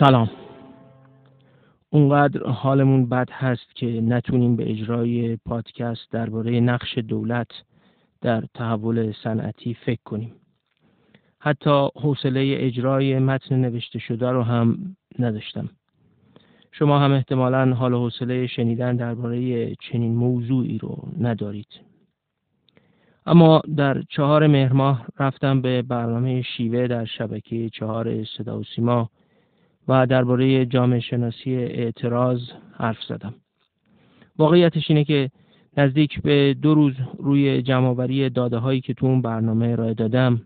سلام. اونقدر حالمون بد هست که نتونیم به اجرای پادکست درباره نقش دولت در تحول صنعتی فکر کنیم. حتی حوصله اجرای متن نوشته شده رو هم نداشتم. شما هم احتمالا حال حوصله شنیدن درباره چنین موضوعی رو ندارید. اما در چهار مهر ماه رفتم به برنامه شیوه در شبکه چهار صدا و سیما و درباره جامعه شناسی اعتراض حرف زدم. واقعیتش اینه که نزدیک به دو روز روی جمعآوری داده هایی که تو اون برنامه ارائه دادم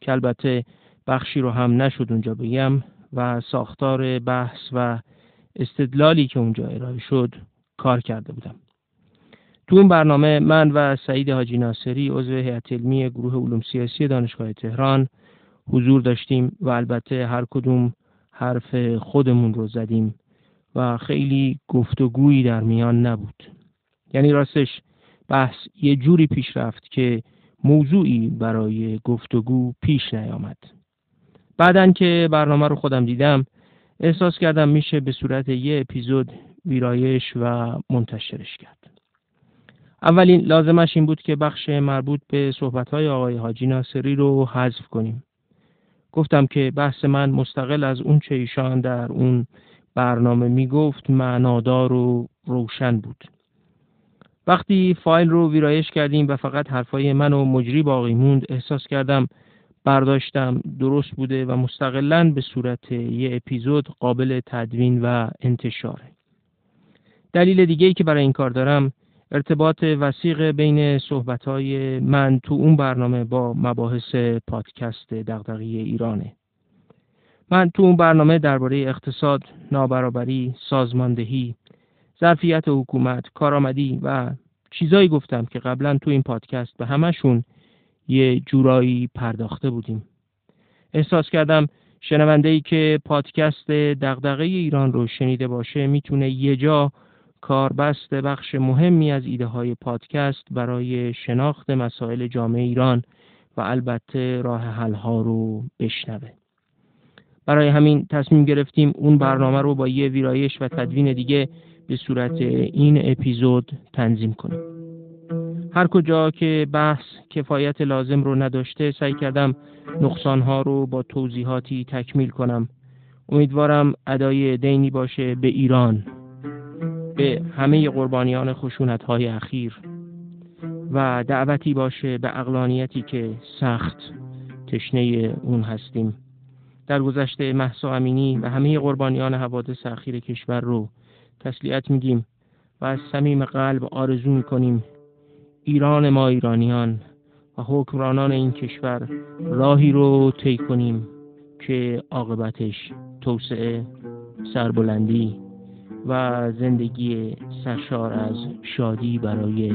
که البته بخشی رو هم نشد اونجا بگم و ساختار بحث و استدلالی که اونجا ارائه شد کار کرده بودم. تو اون برنامه من و سعید حاجی ناصری عضو هیئت علمی گروه علوم سیاسی دانشگاه تهران حضور داشتیم و البته هر کدوم حرف خودمون رو زدیم و خیلی گفتگویی در میان نبود. یعنی راستش بحث یه جوری پیش رفت که موضوعی برای گفتگو پیش نیامد. بعدن که برنامه رو خودم دیدم احساس کردم میشه به صورت یه اپیزود ویرایش و منتشرش کرد. اولین لازمش این بود که بخش مربوط به صحبتهای آقای حاجی ناصری رو حذف کنیم. گفتم که بحث من مستقل از اون چه ایشان در اون برنامه می‌گفت معنادار و روشن بود. وقتی فایل رو ویرایش کردیم و فقط حرفای من و مجری باقی موند احساس کردم برداشتم درست بوده و مستقلا به صورت یه اپیزود قابل تدوین و انتشاره. دلیل دیگه ای که برای این کار دارم ارتباط وسیق بین صحبتهای من تو اون برنامه با مباحث پادکست دغدغه ایرانه. من تو اون برنامه درباره اقتصاد، نابرابری، سازماندهی، ظرفیت حکومت، کارآمدی و چیزایی گفتم که قبلا تو این پادکست به همشون یه جورایی پرداخته بودیم. احساس کردم شنونده ای که پادکست دغدغه ایران رو شنیده باشه می‌تونه یه جا کاربست بخش مهمی از ایده های پادکست برای شناخت مسائل جامعه ایران و البته راه حل ها رو بشنوه. برای همین تصمیم گرفتیم اون برنامه رو با یه ویرایش و تدوین دیگه به صورت این اپیزود تنظیم کنیم. هر کجا که بحث کفایت لازم رو نداشته سعی کردم نقصانها رو با توضیحاتی تکمیل کنم. امیدوارم ادای دینی باشه به ایران به همه قربانیان خشونت های اخیر و دعوتی باشه به اقلانیتی که سخت تشنه اون هستیم. در گذشته محسا امینی و همه قربانیان حوادث اخیر کشور رو تسلیت میگیم و از صمیم قلب آرزو می‌کنیم ایران ما ایرانیان و حکمرانان این کشور راهی رو طی کنیم که عاقبتش توسعه سربلندی و زندگی سرشار از شادی برای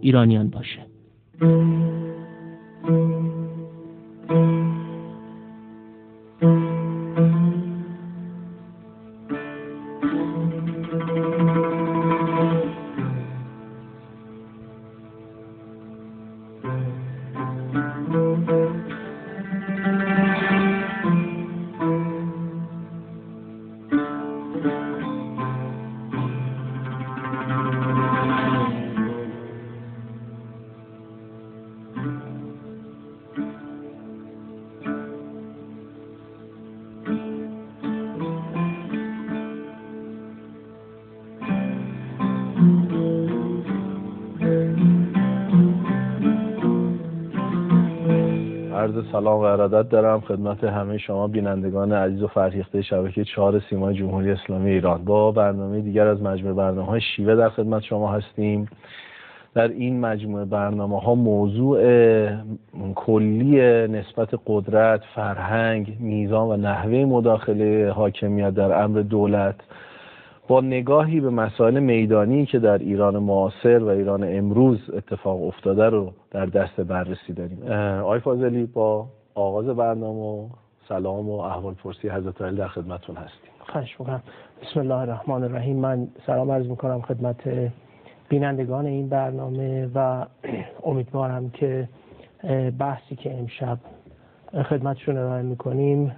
ایرانیان باشه. سلام و ارادت دارم. خدمت همه شما بینندگان عزیز و فرهیخته شبکه چهار سیما جمهوری اسلامی ایران. با برنامه دیگر از مجموعه برنامه های شیوه در خدمت شما هستیم. در این مجموعه برنامه ها موضوع کلی نسبت قدرت، فرهنگ، میزان و نحوه مداخله حاکمیت در امر دولت با نگاهی به مسائل میدانی که در ایران معاصر و ایران امروز اتفاق افتاده رو در دست بررسی داریم. آقای فاضلی با آغاز برنامه سلام و احوال پرسی حضرت علی در خدمتون هستیم. خواهش می‌کنم. بسم الله الرحمن الرحیم. من سلام عرض می‌کنم خدمت بینندگان این برنامه و امیدوارم که بحثی که امشب خدمتشون ارائه می‌کنیم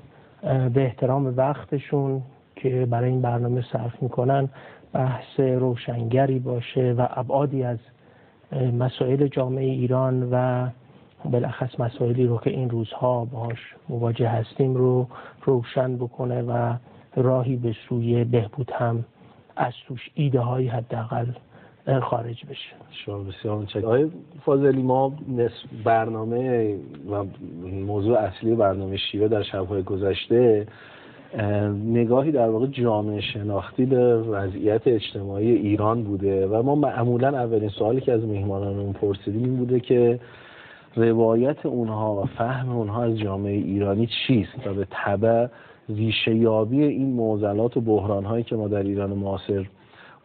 به احترام وقتشون که برای این برنامه صرف می‌کنن بحث روشنگری باشه و ابعادی از مسائل جامعه ایران و بالاخص مسائلی رو که این روزها باهاش مواجه هستیم رو روشن بکنه و راهی به سوی بهبود هم از توش ایده های حداقل خارج بشه. شما بسیار متشکرم. آقای فاضلی ما برنامه و موضوع اصلی برنامه شیوه در شبهای گذشته نگاهی در واقع جامعه شناختی به وضعیت اجتماعی ایران بوده و ما معمولا اولین سوالی که از مهمانانمون پرسیدیم این بوده که روایت اونها و فهم اونها از جامعه ایرانی چیست و به طبع ریشه یابی این معضلات و بحران هایی که ما در ایران معاصر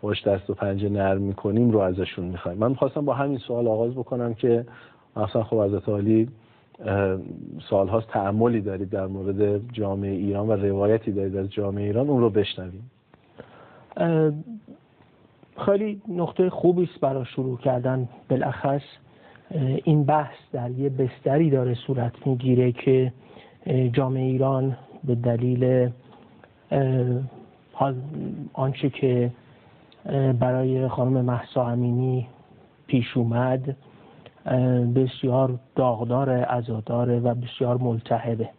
باش دست و پنجه نرم می‌کنیم رو ازشون می‌خوایم. من خواستم با همین سوال آغاز بکنم که مثلا خب از عالی سال هاست تعملی دارید در مورد جامعه ایران و روایتی دارید از جامعه ایران اون رو بشنویم. خیلی نقطه خوبی است برای شروع کردن. بالاخص این بحث در یه بستری داره صورت می‌گیره که جامعه ایران به دلیل آنچه که برای خانم محسا امینی پیش اومد بسیار داغدار ازاداره و بسیار ملتهبه.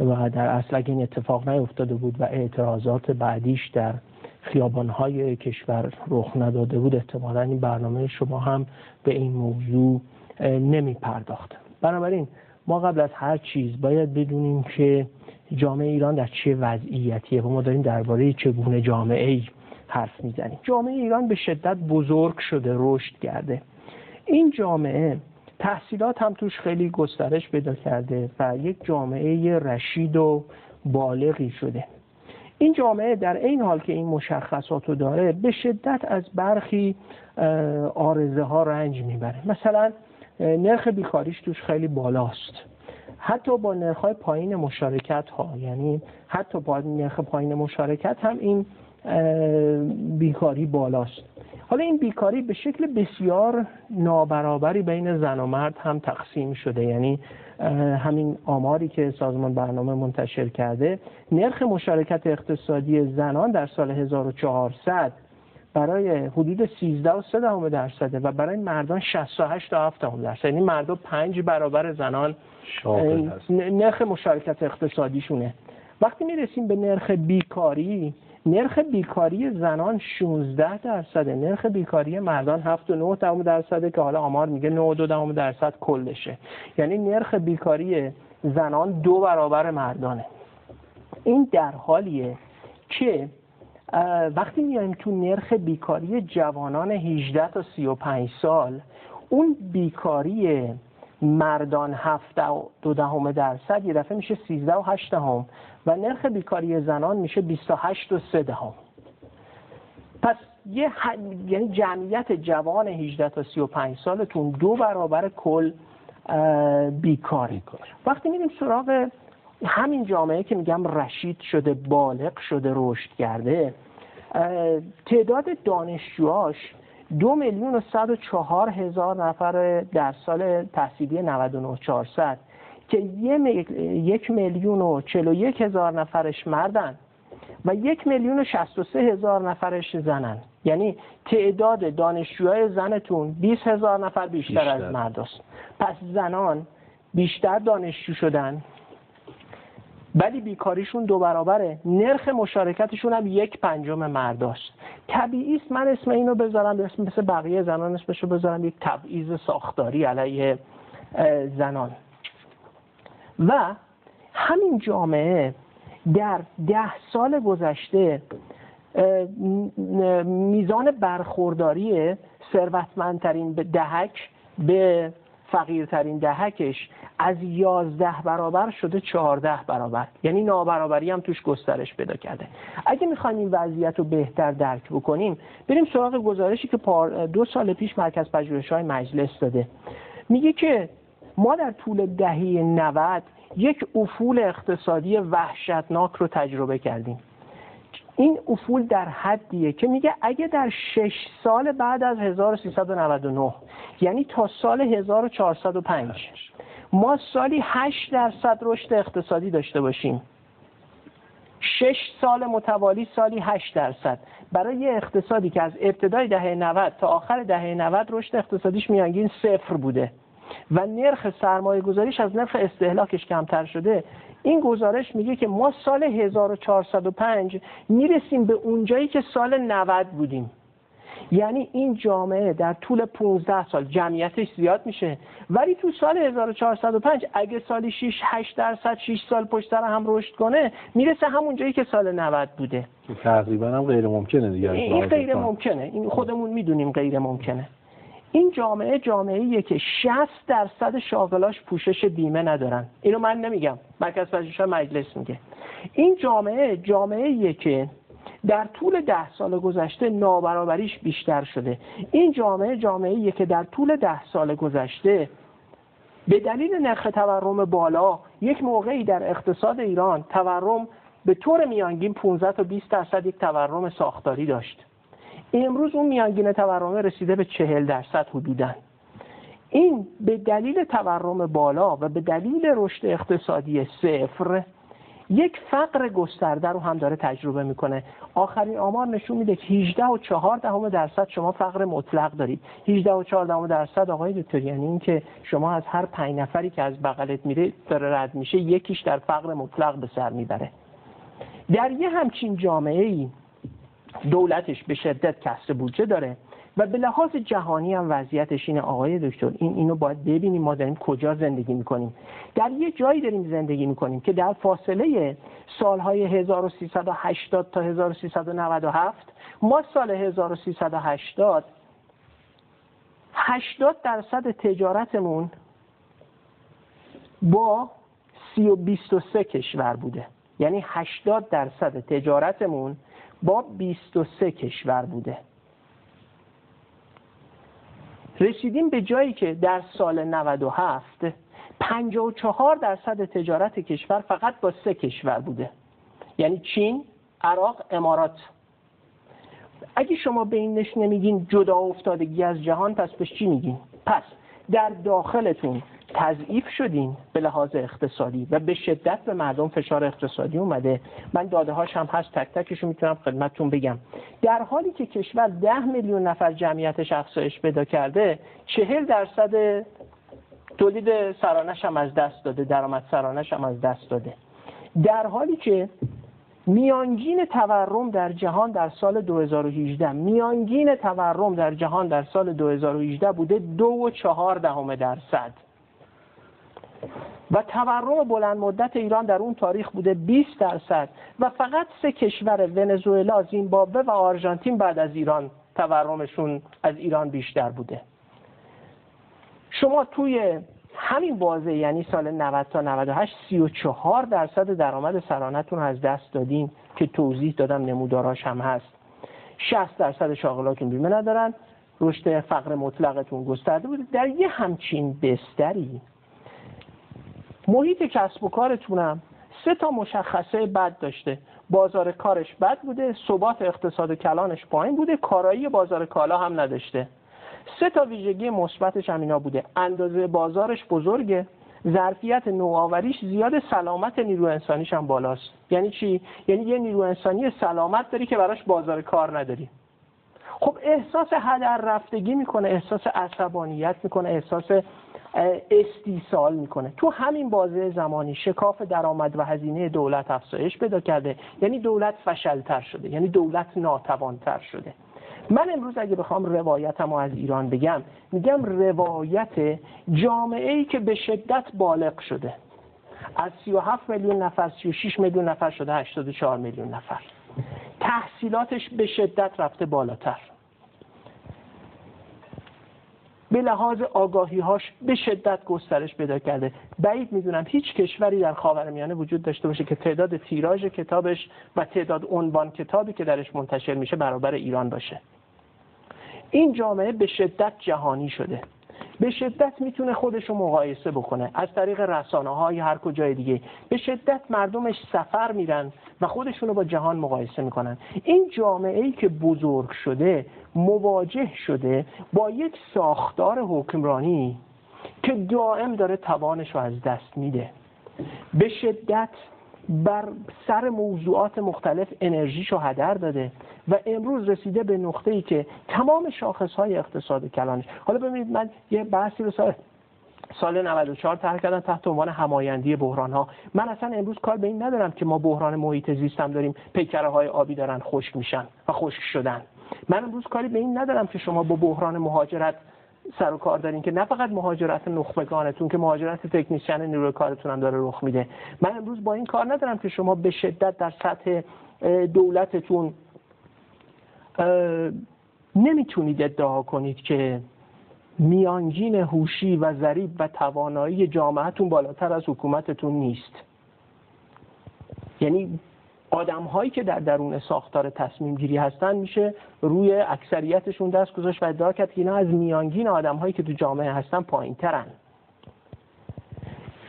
و در اصل اگه این اتفاق نیفتاده بود و اعتراضات بعدیش در خیابانهای کشور رخ نداده بود احتمالا این برنامه شما هم به این موضوع نمی پرداخت بنابراین ما قبل از هر چیز باید بدونیم که جامعه ایران در چه وضعیتیه و ما داریم درباره چگونه جامعه ای حرف می‌زنیم. جامعه ایران به شدت بزرگ شده رشد کرده. این جامعه تحصیلات هم توش خیلی گسترش پیدا کرده و یک جامعه رشید و بالغی شده. این جامعه در این حال که این مشخصات رو داره به شدت از برخی آرزه ها رنج می‌بره. مثلا نرخ بیکاریش توش خیلی بالاست. حتی با نرخ های پایین مشارکت ها یعنی حتی با نرخ پایین مشارکت هم این بیکاری بالاست. حالا این بیکاری به شکل بسیار نابرابری بین زن و مرد هم تقسیم شده. یعنی همین آماری که سازمان برنامه منتشر کرده نرخ مشارکت اقتصادی زنان در سال 1400 برای حدود 13 و 3 دهم درصده و برای مردان 68 تا 7 دهم درصد. یعنی مردم 5 برابر زنان نرخ مشارکت اقتصادیشونه. وقتی می‌رسیم به نرخ بیکاری نرخ بیکاری زنان 16 درصده. نرخ بیکاری مردان 7 و 9 دهم درصده که حالا آمار میگه 9 و 2 دهم درصد کلشه. یعنی نرخ بیکاری زنان دو برابر مردانه. این در حالیه که وقتی میایم تو نرخ بیکاری جوانان 18 تا 35 سال اون بیکاری مردان 7 دو دهم درصد یه دفعه میشه 13 و 8 دهم. و نرخ بیکاری زنان میشه 28 و 3 دهم. پس یه یعنی جمعیت جوان 18 تا 35 سالتون دو برابر کل بیکاری وقتی میریم سراغ همین جامعه که میگم رشید شده بالغ شده رشد کرده تعداد دانشجوهاش دو میلیون و صد و چهار هزار نفر در سال تحصیلی 99 400 که یک میلیون و چلو یک هزار نفرش مردن و یک میلیون و شست و سه هزار نفرش زنن. یعنی تعداد دانشجوهای زنتون 20 هزار نفر بیشتر, بیشتر. از مرد است پس زنان بیشتر دانشجو شدن ولی بیکاریشون دو برابره. نرخ مشارکتشون هم یک پنجم مرداست. طبیعی است من اسم اینو بذارم اسم مثل بقیه زنان اسمشو بذارم یک تبعیض ساختاری علیه زنان. و همین جامعه در ده سال گذشته میزان برخورداری ثروتمندترین دهک به فقیرترین دهکش از یازده برابر شده چهارده برابر. یعنی نابرابری هم توش گسترش پیدا کرده. اگه می‌خوایم این وضعیت رو بهتر درک بکنیم بریم سراغ گزارشی که دو سال پیش مرکز پژوهش های مجلس داده. میگه که ما در طول دهه 90 یک افول اقتصادی وحشتناک رو تجربه کردیم. این افول در حدیه که میگه اگه در شش سال بعد از 1399 یعنی تا سال 1405 ما سالی 8 درصد رشد اقتصادی داشته باشیم. شش سال متوالی سالی 8 درصد. برای یه اقتصادی که از ابتدای دهه 90 تا آخر دهه 90 رشد اقتصادیش میانگین صفر بوده. و نرخ سرمایه گذاریش از نرخ استهلاکش کمتر شده. این گزارش میگه که ما سال 1405 می‌رسیم به اونجایی که سال 90 بودیم. یعنی این جامعه در طول 15 سال جمعیتش زیاد میشه. ولی تو سال 1405 اگه سالی 6 8 درصد 6 سال پشت سر هم رشد کنه می‌رسه همون جایی که سال 90 بوده. تقریبا هم غیر ممکنه دیگه. این غیر ممکنه این خودمون می‌دونیم غیر ممکنه این جامعه جامعه که 60 درصد شاغلاش پوشش بیمه ندارن. اینو من نمیگم. مرکز پژوهش مجلس میگه. این جامعه جامعه که در طول ده سال گذشته نابرابریش بیشتر شده. این جامعه جامعه که در طول ده سال گذشته به دلیل نرخ تورم بالا یک موقعی در اقتصاد ایران تورم به طور میانگین 15 تا 20 درصد یک تورم ساختاری داشت. امروز اون میانگین تورم رسیده به چهل درصد حدودن این به دلیل تورم بالا و به دلیل رشد اقتصادی صفر یک فقر گسترده رو هم داره تجربه می‌کنه. آخرین آمار نشون میده که 18 و 4 دهم درصد شما فقر مطلق دارید. 18 و 4 دهم درصد آقای دکتر یعنی این که شما از هر پنج نفری که از بغلت میره داره رد میشه یکیش در فقر مطلق به سر می‌بره. در یه همچین جامعه ای دولتش به شدت کسر بودجه داره و به لحاظ جهانی هم وضعیتش اینه. آقای دکتر این اینو باید ببینیم ما داریم کجا زندگی می‌کنیم. در یه جایی داریم زندگی می‌کنیم که در فاصله سالهای 1380 تا 1397 ما سال 1380 80 درصد تجارتمون با 323 کشور بوده. یعنی 80 درصد تجارتمون با 23 کشور بوده. رسیدیم به جایی که در سال 97 54 درصد تجارت کشور فقط با سه کشور بوده. یعنی چین، عراق، امارات. اگه شما به این نش نمیگین جدا افتادگی از جهان پس به چی میگین؟ پس در داخلتون تضعیف شدین به لحاظ اقتصادی و به شدت به مردم فشار اقتصادی اومده. من داده هاش هم هست تک تکشو می‌تونم خدمتتون بگم. در حالی که کشور ده میلیون نفر جمعیتش افزایش پیدا کرده چهل درصد تولید سرانش هم از دست داده درآمد سرانش هم از دست داده. در حالی که میانگین تورم در جهان در سال 2018 میانگین تورم در جهان در سال 2018 بوده دو و چهار دهم درصد. و تورم بلند مدت ایران در اون تاریخ بوده 20 درصد و فقط سه کشور ونزوئلا، زیمبابوه و آرژانتین بعد از ایران تورمشون از ایران بیشتر بوده. شما توی همین بازه یعنی سال 90 تا 98 34 درصد درآمد سرانتون از دست دادین که توضیح دادم نموداراش هم هست. 60 درصد شاغلاتون بیمه ندارن. رشد فقر مطلقتون گسترده بوده. در یه همچین بستری محیط کسب و کارتونم سه تا مشخصه بد داشته. بازار کارش بد بوده ثبات اقتصاد کلانش پایین بوده کارایی بازار کالا هم نداشته. سه تا ویژگی مثبتش هم اینا بوده. اندازه بازارش بزرگه ظرفیت نوآوریش زیاد سلامت نیرو انسانیش هم بالاست. یعنی چی؟ یعنی یه نیرو انسانی سلامت داری که براش بازار کار نداری. خب احساس هدر رفتگی می‌کنه احساس عصبانیت می‌کنه احساس استیصال می‌کنه. تو همین بازه زمانی شکاف درآمد و هزینه دولت افزایش پیدا کرده. یعنی دولت فشلتر شده یعنی دولت ناتوانتر شده. من امروز اگه بخوام روایتم از ایران بگم میگم روایت جامعه ای که به شدت بالغ شده. از 37 میلیون نفر 36 میلیون نفر شده 84 میلیون نفر. تحصیلاتش به شدت رفته بالاتر. به لحاظ آگاهی هاش به شدت گسترش پیدا کرده. بعید می‌دونم هیچ کشوری در خاورمیانه وجود داشته باشه که تعداد تیراژ کتابش و تعداد عنوان کتابی که درش منتشر میشه برابر ایران باشه. این جامعه به شدت جهانی شده. به شدت می‌تونه خودش رو مقایسه بکنه. از طریق رسانه های هر کجای دیگه. به شدت مردمش سفر میرن و خودشون رو با جهان مقایسه می‌کنن. این جامعه ای که بزرگ شده مواجه شده با یک ساختار حکمرانی که دائم داره توانش رو از دست میده. به شدت بر سر موضوعات مختلف انرژیشو هدر داده و امروز رسیده به نقطه ای که تمام شاخص های اقتصاد کلانش. حالا ببینید من یه بحثی رو سال سال 94 طرح کردن تحت عنوان همایندی بحران ها من اصلا امروز کار به این ندارم که ما بحران محیط زیستم داریم پیکره های آبی دارن خشک میشن و خشک شدن. من امروز کاری به این ندارم که شما با بحران مهاجرت سر و کار دارین که نه فقط مهاجرت نخبگانتون که مهاجرت تکنیسیان نیروی کارتون هم داره رخ میده. من امروز با این کار ندارم که شما به شدت در سطح دولتتون نمی‌تونید ادعا کنید که میانگین هوشی و ذریب و توانایی جامعتون بالاتر از حکومتتون نیست. یعنی آدم هایی که در درون ساختار تصمیم گیری هستن میشه روی اکثریتشون دست گذاشت و ادعا کرد که اینا از میانگین آدم هایی که تو جامعه هستن پایین ترن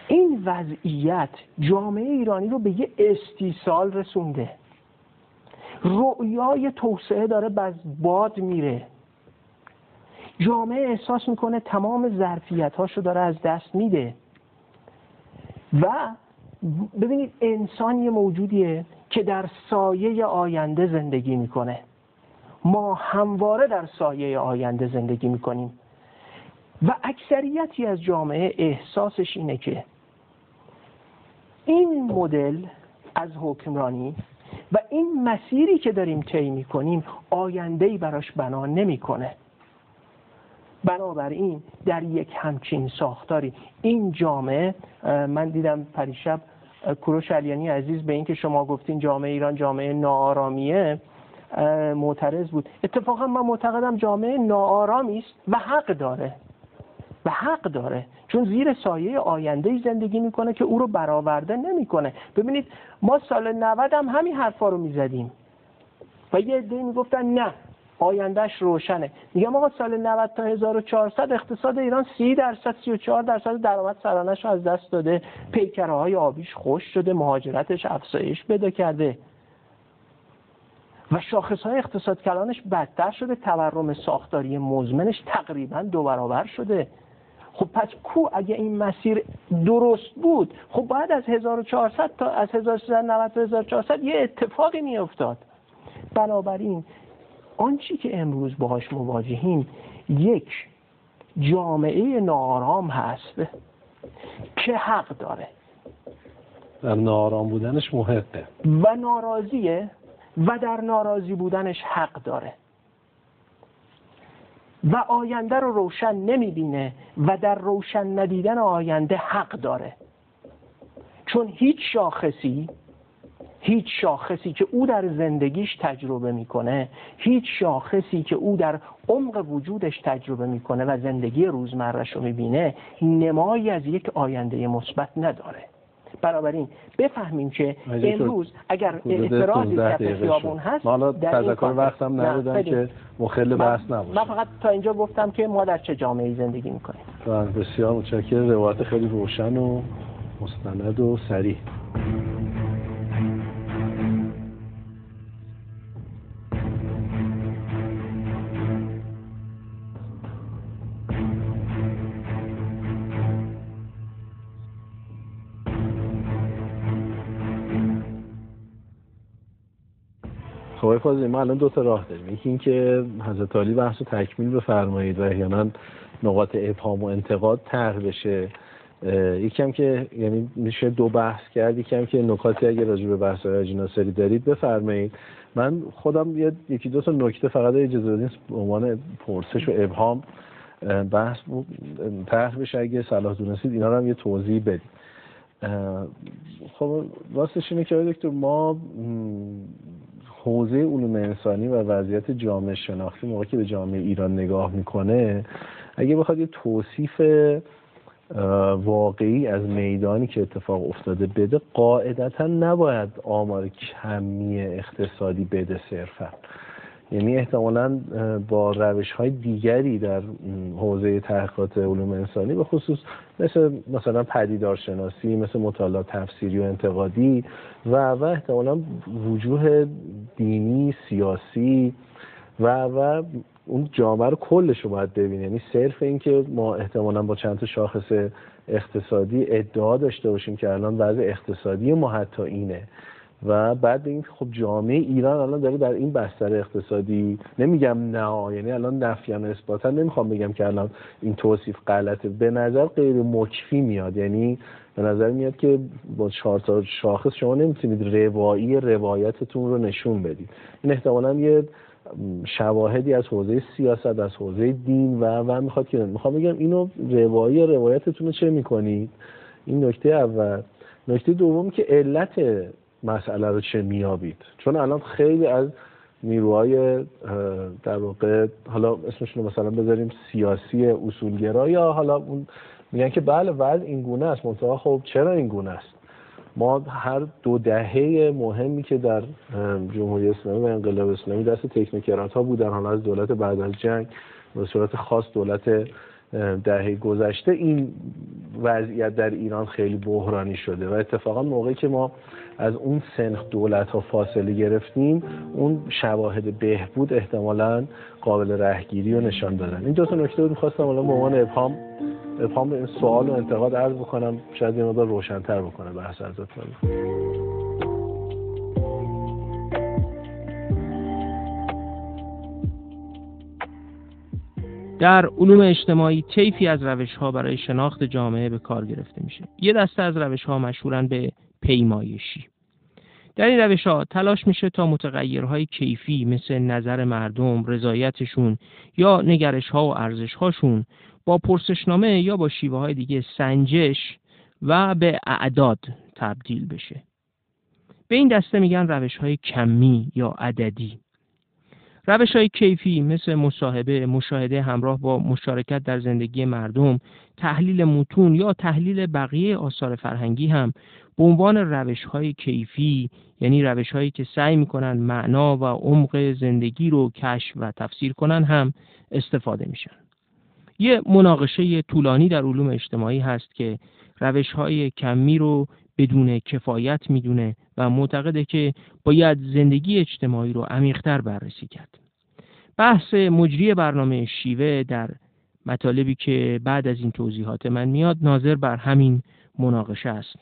این وضعیت جامعه ایرانی رو به یه استیصال رسونده. رؤیای توسعه داره بز باد میره. جامعه احساس می‌کنه تمام ظرفیت هاشو داره از دست میده. و ببینید انسان یه موجودیه. که در سایه آینده زندگی می‌کنه. ما همواره در سایه آینده زندگی می‌کنیم. و اکثریتی از جامعه احساسش اینه که این مدل از حکمرانی و این مسیری که داریم طی می‌کنیم آیندهی براش بنا نمی‌کنه. بنابراین در یک همچین ساختاری این جامعه من دیدم پریشب کوروش علیانی عزیز به اینکه شما گفتین جامعه ایران جامعه ناآرامیه معترض بود. اتفاقا من معتقدم جامعه ناآرامی است و حق داره. و حق داره. چون زیر سایه آینده زندگی می‌کنه که او رو برآورده نمی‌کنه. ببینید ما سال 90 هم همین حرفا رو می‌زدیم. و یه عده می‌گفتن نه آیندهش روشنه. میگم آقا سال 90 تا 1400 اقتصاد ایران 30 درصد 34 درصد درآمد سرانش رو از دست داده. پیکره های آبیش خوش شده مهاجرتش افزایش پیدا کرده. و شاخص های اقتصاد کلانش بدتر شده تورم ساختاری مزمنش تقریبا دو برابر شده. خب پس کو اگه این مسیر درست بود خب باید از 1400 تا از 1390 تا 1400 یه اتفاقی میافتاد. بنابراین آنچه که امروز باهاش مواجهیم یک جامعه نارام هست. که حق داره؟ در نارام بودنش محقه. و ناراضیه و در ناراضی بودنش حق داره. و آینده رو روشن نمی‌بینه و در روشن ندیدن آینده حق داره. چون هیچ شاخصی هیچ شاخصی که او در زندگیش تجربه می‌کنه هیچ شاخصی که او در عمق وجودش تجربه می‌کنه و زندگی روزمرش رو می‌بینه نمایی از یک آینده مثبت نداره. بنابراین بفهمیم که امروز اگر اعتراضی در خیابون هست حالا تذکر وقتم ندادم که مخل بحث نباشه من فقط تا اینجا گفتم که ما در چه جامعه زندگی می‌کنیم. بسیار متشکرم. روایت خیلی روشن و مستند و سریع خب فاضلی ما الان دو تا راه داریم. یکی اینکه حضرت علی بحث تکمیل بفرمایید و احیانا نقاط ابهام و انتقاد طرح بشه. یکی هم که یعنی میشه دو بحث کرد یکی هم که نکاتی اگه راجع به بحث های دارید بفرمایید. من خودم یکی دو تا نکته فقط اجازه بدین به عنوان پرسش و ابهام بحث طرح بشه. اگه صلاح دونستید اینا رو هم یه توضیح بدید خب راستش اینه که دکتر ما حوزه علوم انسانی و وضعیت جامعه شناختی موقعی که به جامعه ایران نگاه می‌کنه اگه بخواد یه توصیف واقعی از میدانی که اتفاق افتاده بده قاعدتا نباید آمار کمی اقتصادی بده صرفا. یعنی احتمالا با روش های دیگری در حوزه تحقیقات علوم انسانی به خصوص مثل مثلا پدیدارشناسی مثل مطالعات تفسیری و انتقادی و و احتمالا وجوه دینی سیاسی و و اون جامعه رو کلش رو باید ببینه. یعنی صرف اینکه ما احتمالا با چند تا شاخص اقتصادی ادعا داشته باشیم که الان وضع اقتصادی ما حتی اینه. و بعد این خب جامعه ایران الان داره در این بستر اقتصادی نمیگم نه یعنی الان نفیان اثباتا نمی‌خوام بگم که الان این توصیف غلطه. به نظر غیر مکفی میاد یعنی به نظر میاد که با چهار تا شاخص شما نمی‌تونید روایی روایتتون رو نشون بدید. این احتمالا یه شواهدی از حوزه سیاست از حوزه دین و و می‌خواد که می‌خوام بگم اینو روایی روایتتون رو چه می‌کنید؟ این نکته اول. نکته دوم که علت مسئله رو چه میابید چون الان خیلی از نیروهای در واقع حالا اسمشون رو مثلا بذاریم سیاسی اصولگرا یا حالا اون میگن که بله وضع این گونه است. منتها خب چرا این گونه است؟ ما هر دو دهه مهمی که در جمهوری اسلامی و انقلاب اسلامی دست تکنوکرات ها بودن حالا از دولت بعد از جنگ به صورت خاص دولت دهه گذشته این وضعیت در ایران خیلی بحرانی شده و اتفاقا موقعی که ما از اون سنخ دولت ها فاصله گرفتیم اون شواهد بهبود احتمالا قابل رهگیری و نشان دادن. این دو تا نکته رو می‌خواستم الان به عنوان ابهام ابهام این سوال و انتقاد عرض بکنم. شاید یه مقدار روشنتر بکنه بحث ازتون. در علوم اجتماعی طیفی از روش ها برای شناخت جامعه به کار گرفته میشه. یه دسته از روش ها مشهورن به پیمایشی. در این روش ها تلاش میشه تا متغیرهای کیفی مثل نظر مردم، رضایتشون یا نگرش ها و ارزش هاشون با پرسشنامه یا با شیوه های دیگه سنجش و به اعداد تبدیل بشه. به این دسته میگن روش های کمی یا عددی. روش های کیفی مثل مصاحبه، مشاهده همراه با مشارکت در زندگی مردم، تحلیل متون یا تحلیل بقیه آثار فرهنگی هم به عنوان روش های کیفی یعنی روش هایی که سعی می‌کنن معنا و عمق زندگی رو کشف و تفسیر کنن هم استفاده میشن. یه مناقشه طولانی در علوم اجتماعی هست که روش های کمی رو بدون کفایت می‌دونه و معتقده که باید زندگی اجتماعی رو عمیقتر بررسی کرد. بحث مجری برنامه شیوه در مطالبی که بعد از این توضیحات من میاد ناظر بر همین مناقشه است.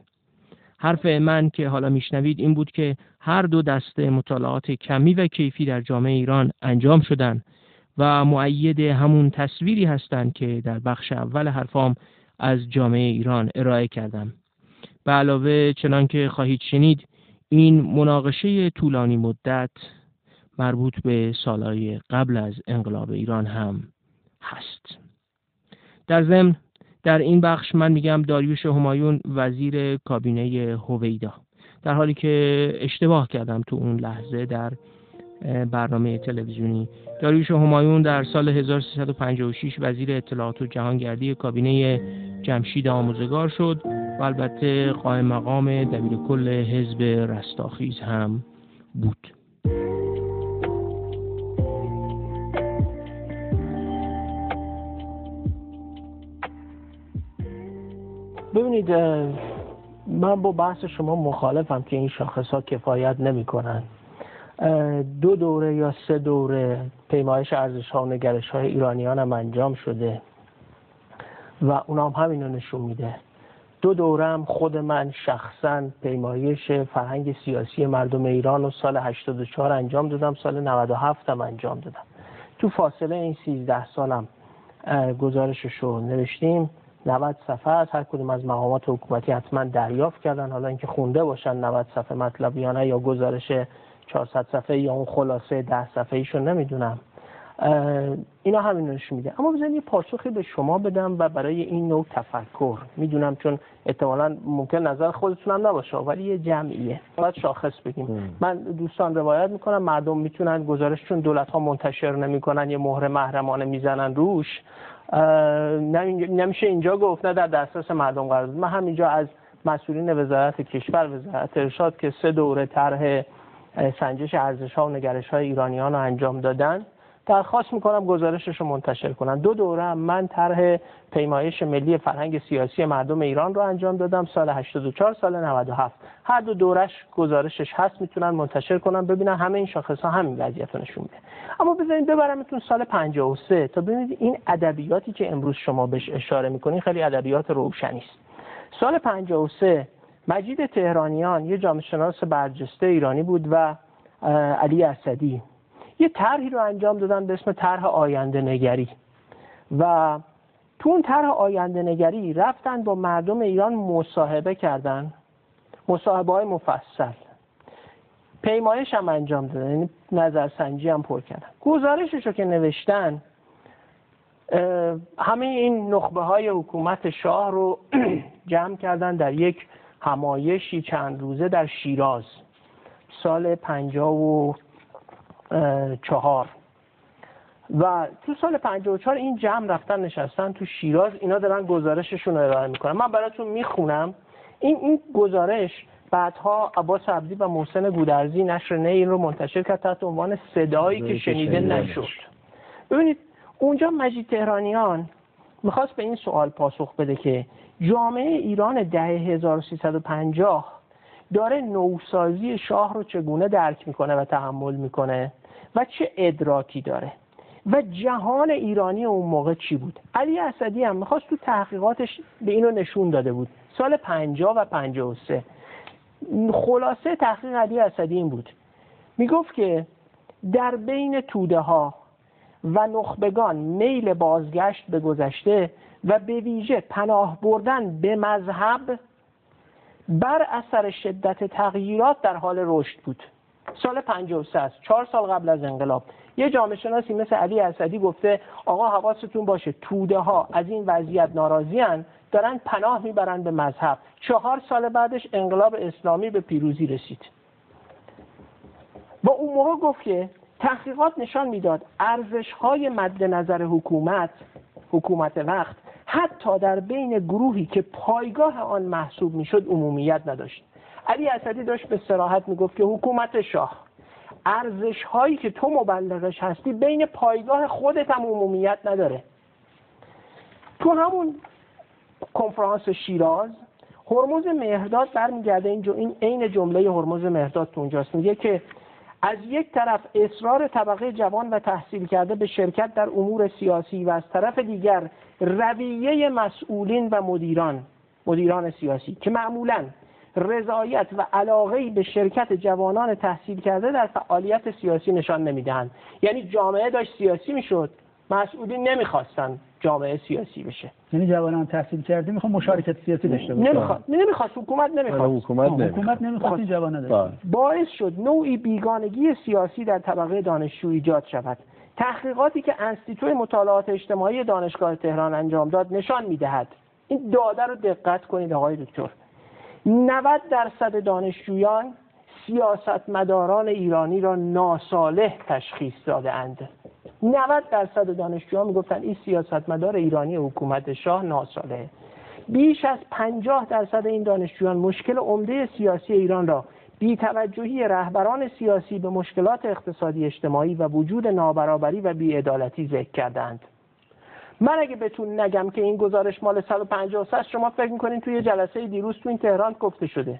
حرف من که حالا میشنوید این بود که هر دو دسته مطالعات کمی و کیفی در جامعه ایران انجام شدن و معید همون تصویری هستند که در بخش اول حرفام از جامعه ایران ارائه کردم. به علاوه چنان که خواهید شنید این مناقشه طولانی مدت مربوط به سالهای قبل از انقلاب ایران هم هست. در ضمن در این بخش من میگم داریوش همایون وزیر کابینه هویدا. در حالی که اشتباه کردم تو اون لحظه در برنامه تلویزیونی داریوش همایون در سال 1356 وزیر اطلاعات و جهانگردی کابینه جمشید آموزگار شد و البته قائم مقام دبیر کل حزب رستاخیز هم بود ببینید من با بحث شما مخالفم که این شاخص ها کفایت نمی کنن. دو دوره یا سه دوره پیمایش ارزش ها و نگرش های ایرانیان هم انجام شده و اونا هم همین رو نشون میده. دو دورم خود من شخصا پیمایش فرهنگ سیاسی مردم ایران و سال 84 انجام دادم سال 97 هم انجام دادم. تو فاصله این 13 سالم گزارشش رو نوشتیم. 90 صفحه از هر کدوم از مقامات حکومتی حتما دریافت کردن. حالا اینکه خونده باشن 90 صفحه مطلب یا نه یا گزارش 400 صفحه یا اون خلاصه 10 صفحه ایشون نمی‌دونم. اینا همین نشون میده اما بزنید یه پاسخی به شما بدم و برای این نوع تفکر. می‌دونم چون احتمالا ممکن نظر خودتون هم نباشه ولی یه جمعیه. باید شاخص بگیم. من دوستان روایت می‌کنم مردم می‌تونن گزارششون دولت ها منتشر نمی‌کنن یه مهر محرمانه می‌زنن روش. نمیشه اینجا گفت نه در دسترس مردم قرار من همینجا از مسئولین وزارت کشور وزارت ارشاد که سه دوره طرح سنجش ارزش ها و نگرش های ایرانیان رو انجام دادن. درخواست می‌کنم گزارشش رو منتشر کنن. دو دوره من طرح پیمایش ملی فرهنگ سیاسی مردم ایران رو انجام دادم. سال 84 سال 97 هر دو دورش گزارشش هست می‌تونن منتشر کنن ببینن همه این شاخص ها همین وضعیت نشون میده. اما بذارید ببرمتون سال 53 تا ببینید این ادبیاتی که امروز شما بهش اشاره می‌کنین خیلی ادبیات روشنی است. سال 53 مجید تهرانیان یه جامعه شناس برجسته ایرانی بود و علی اسدی. یه طرحی رو انجام دادن به اسم طرح آینده نگری. و تو اون طرح آینده نگری رفتن با مردم ایران مصاحبه کردن مصاحبه های مفصل. پیمایش هم انجام دادن یعنی نظرسنجی هم پر کردن. گزارشش رو که نوشتن همه این نخبه های حکومت شاه رو جمع کردن در یک همایشی چند روزه در شیراز سال پنجاه و چهار. و تو سال 54 این جمع رفتن نشستن تو شیراز اینا دارن گزارششون رو ارائه می‌کنن. من براتون می‌خونم. این این گزارش بعدها عباس عبدی و محسن گودرزی نشر نه این رو منتشر کرد تحت عنوان صدایی که شنیده نشد. ببینید اونجا مجید تهرانیان می‌خواست به این سوال پاسخ بده که جامعه ایران ده 1350 داره نوسازی شاه رو چگونه درک می‌کنه و تحمل می‌کنه و چه ادراکی داره و جهان ایرانی اون موقع چی بود؟ علی اسدی هم می‌خواست تو تحقیقاتش به اینو نشون داده بود. سال 50 و 53 خلاصه تحقیق علی اسدی این بود. می‌گفت که در بین توده ها و نخبگان میل بازگشت به گذشته و به ویژه پناه بردن به مذهب بر اثر شدت تغییرات در حال رشد بود. سال 53 است. چهار سال قبل از انقلاب. یه جامعه شناسی مثل علی اسدی گفته آقا حواستون باشه توده ها از این وضعیت ناراضی هن دارن پناه می‌برن به مذهب. چهار سال بعدش انقلاب اسلامی به پیروزی رسید. با اون موقع گفت که تحقیقات نشان می‌داد ارزش های مد نظر حکومت حکومت وقت حتی در بین گروهی که پایگاه آن محسوب می‌شد عمومیت نداشت. علی اسدی داشت به سراحت می‌گفت که حکومت شاه ارزش هایی که تو مبلغش هستی بین پایگاه خودت هم عمومیت نداره. تو همون کنفرانس شیراز هرمز مهرداد برمیگرده. این این عین جمله هرمز مهرداد تو اونجاست. میگه که از یک طرف اصرار طبقه جوان و تحصیل کرده به شرکت در امور سیاسی و از طرف دیگر رویه مسئولین و مدیران مدیران سیاسی که معمولا رضایت و علاقه به شرکت جوانان تحصیل کرده در فعالیت سیاسی نشان نمی‌دهند. یعنی جامعه داشت سیاسی می‌شد. مسئولین نمی‌خواستن جامعه سیاسی بشه. یعنی جوانان تحصیل کرده می‌خوان مشارکت سیاسی داشته باشه نمی‌خواد نمی‌خواد حکومت نمی‌خواد آره، حکومت نمی‌خواد حکومت نمی‌خواد این جوانان بله. باعث شد نوعی بیگانگی سیاسی در طبقه دانشجو ایجاد شود. تحقیقاتی که انستیتوی مطالعات اجتماعی دانشگاه تهران انجام داد نشان می‌دهد. این داده رو دقت کنید آقای دکتر. 90 درصد دانشجویان سیاستمداران ایرانی را ناسالح تشخیص داده اند 90 درصد دانشجویان می‌گفتن این سیاستمدار ایرانی حکومت شاه ناسالحه بیش از 50 درصد این دانشجویان مشکل عمده سیاسی ایران را بیتوجهی رهبران سیاسی به مشکلات اقتصادی اجتماعی و وجود نابرابری و بیعدالتی ذکر کردند. من اگه بهتون نگم که این گزارش مال 153 شما فکر می‌کنین توی جلسه دیروز تو این تهران گفته شده.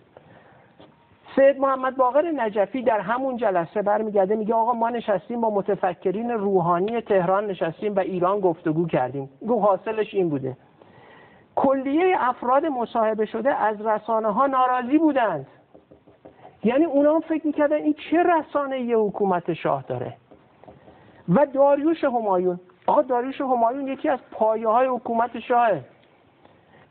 سید محمد باقر نجفی در همون جلسه برمیگرده میگه آقا ما نشستیم با متفکرین روحانی تهران نشستیم و ایران گفتگو کردیم. گو حاصلش این بوده. کلیه افراد مصاحبه شده از رسانه ها ناراضی بودند. یعنی اونا فکر می‌کردن این چه رسانه یه حکومت شاه داره؟ و داریوش همایون. آقا داریوش همایون یکی از پایه های حکومت شاهه.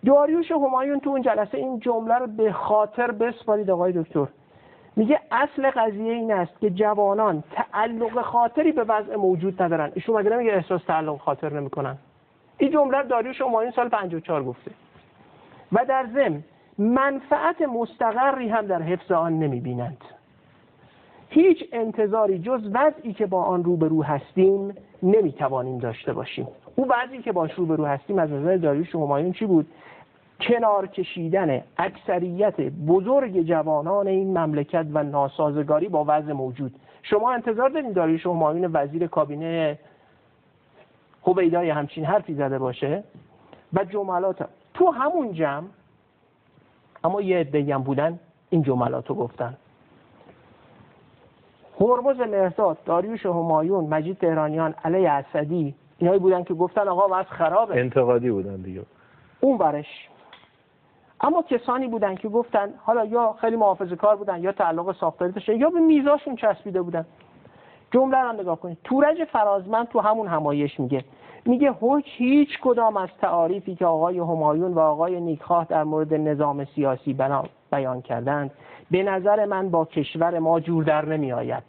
داریوش همایون تو اون جلسه این جمله رو به خاطر بسپارید آقای دکتر. میگه اصل قضیه این است که جوانان تعلق خاطری به وضع موجود ندارن. ایشون مگه نمیگه احساس تعلق خاطر نمی‌کنن؟ این جمله رو داریوش همایون سال 54 گفته. و در ضمن منفعت مستقری هم در حفظ آن نمی‌بینند. هیچ انتظاری جز وضعی که با آن روبرو هستیم نمی‌توانیم داشته باشیم. او وضعی که باش روبرو هستیم از نظر داریوش همایون چی بود؟ کنار کشیدن اکثریت بزرگ جوانان این مملکت و ناسازگاری با وضع موجود. شما انتظار دارین داریوش همایون وزیر کابینه هویدای همچین حرفی زده باشه؟ و جملات تو همون جمع اما یه عده هم بودن این جملات رو گفتن. هرمز مرزاد داریوش همایون مجید تهرانیان علی اسدی اینایی بودن که گفتن آقا وضع خرابه. انتقادی بودن دیگه. اون برش اما کسانی بودن که گفتن حالا یا خیلی محافظه کار بودن یا تعلق ساختاری داشتن یا به میزاشون چسبیده بودن. جمله رو نگاه کنید. تورج فرازمند تو همون همایش میگه. میگه هیچ هیچ کدام از تعاریفی که آقای همایون و آقای نیکخواه در مورد نظام سیاسی بیان کردند به نظر من با کشور ما جور در نمی آید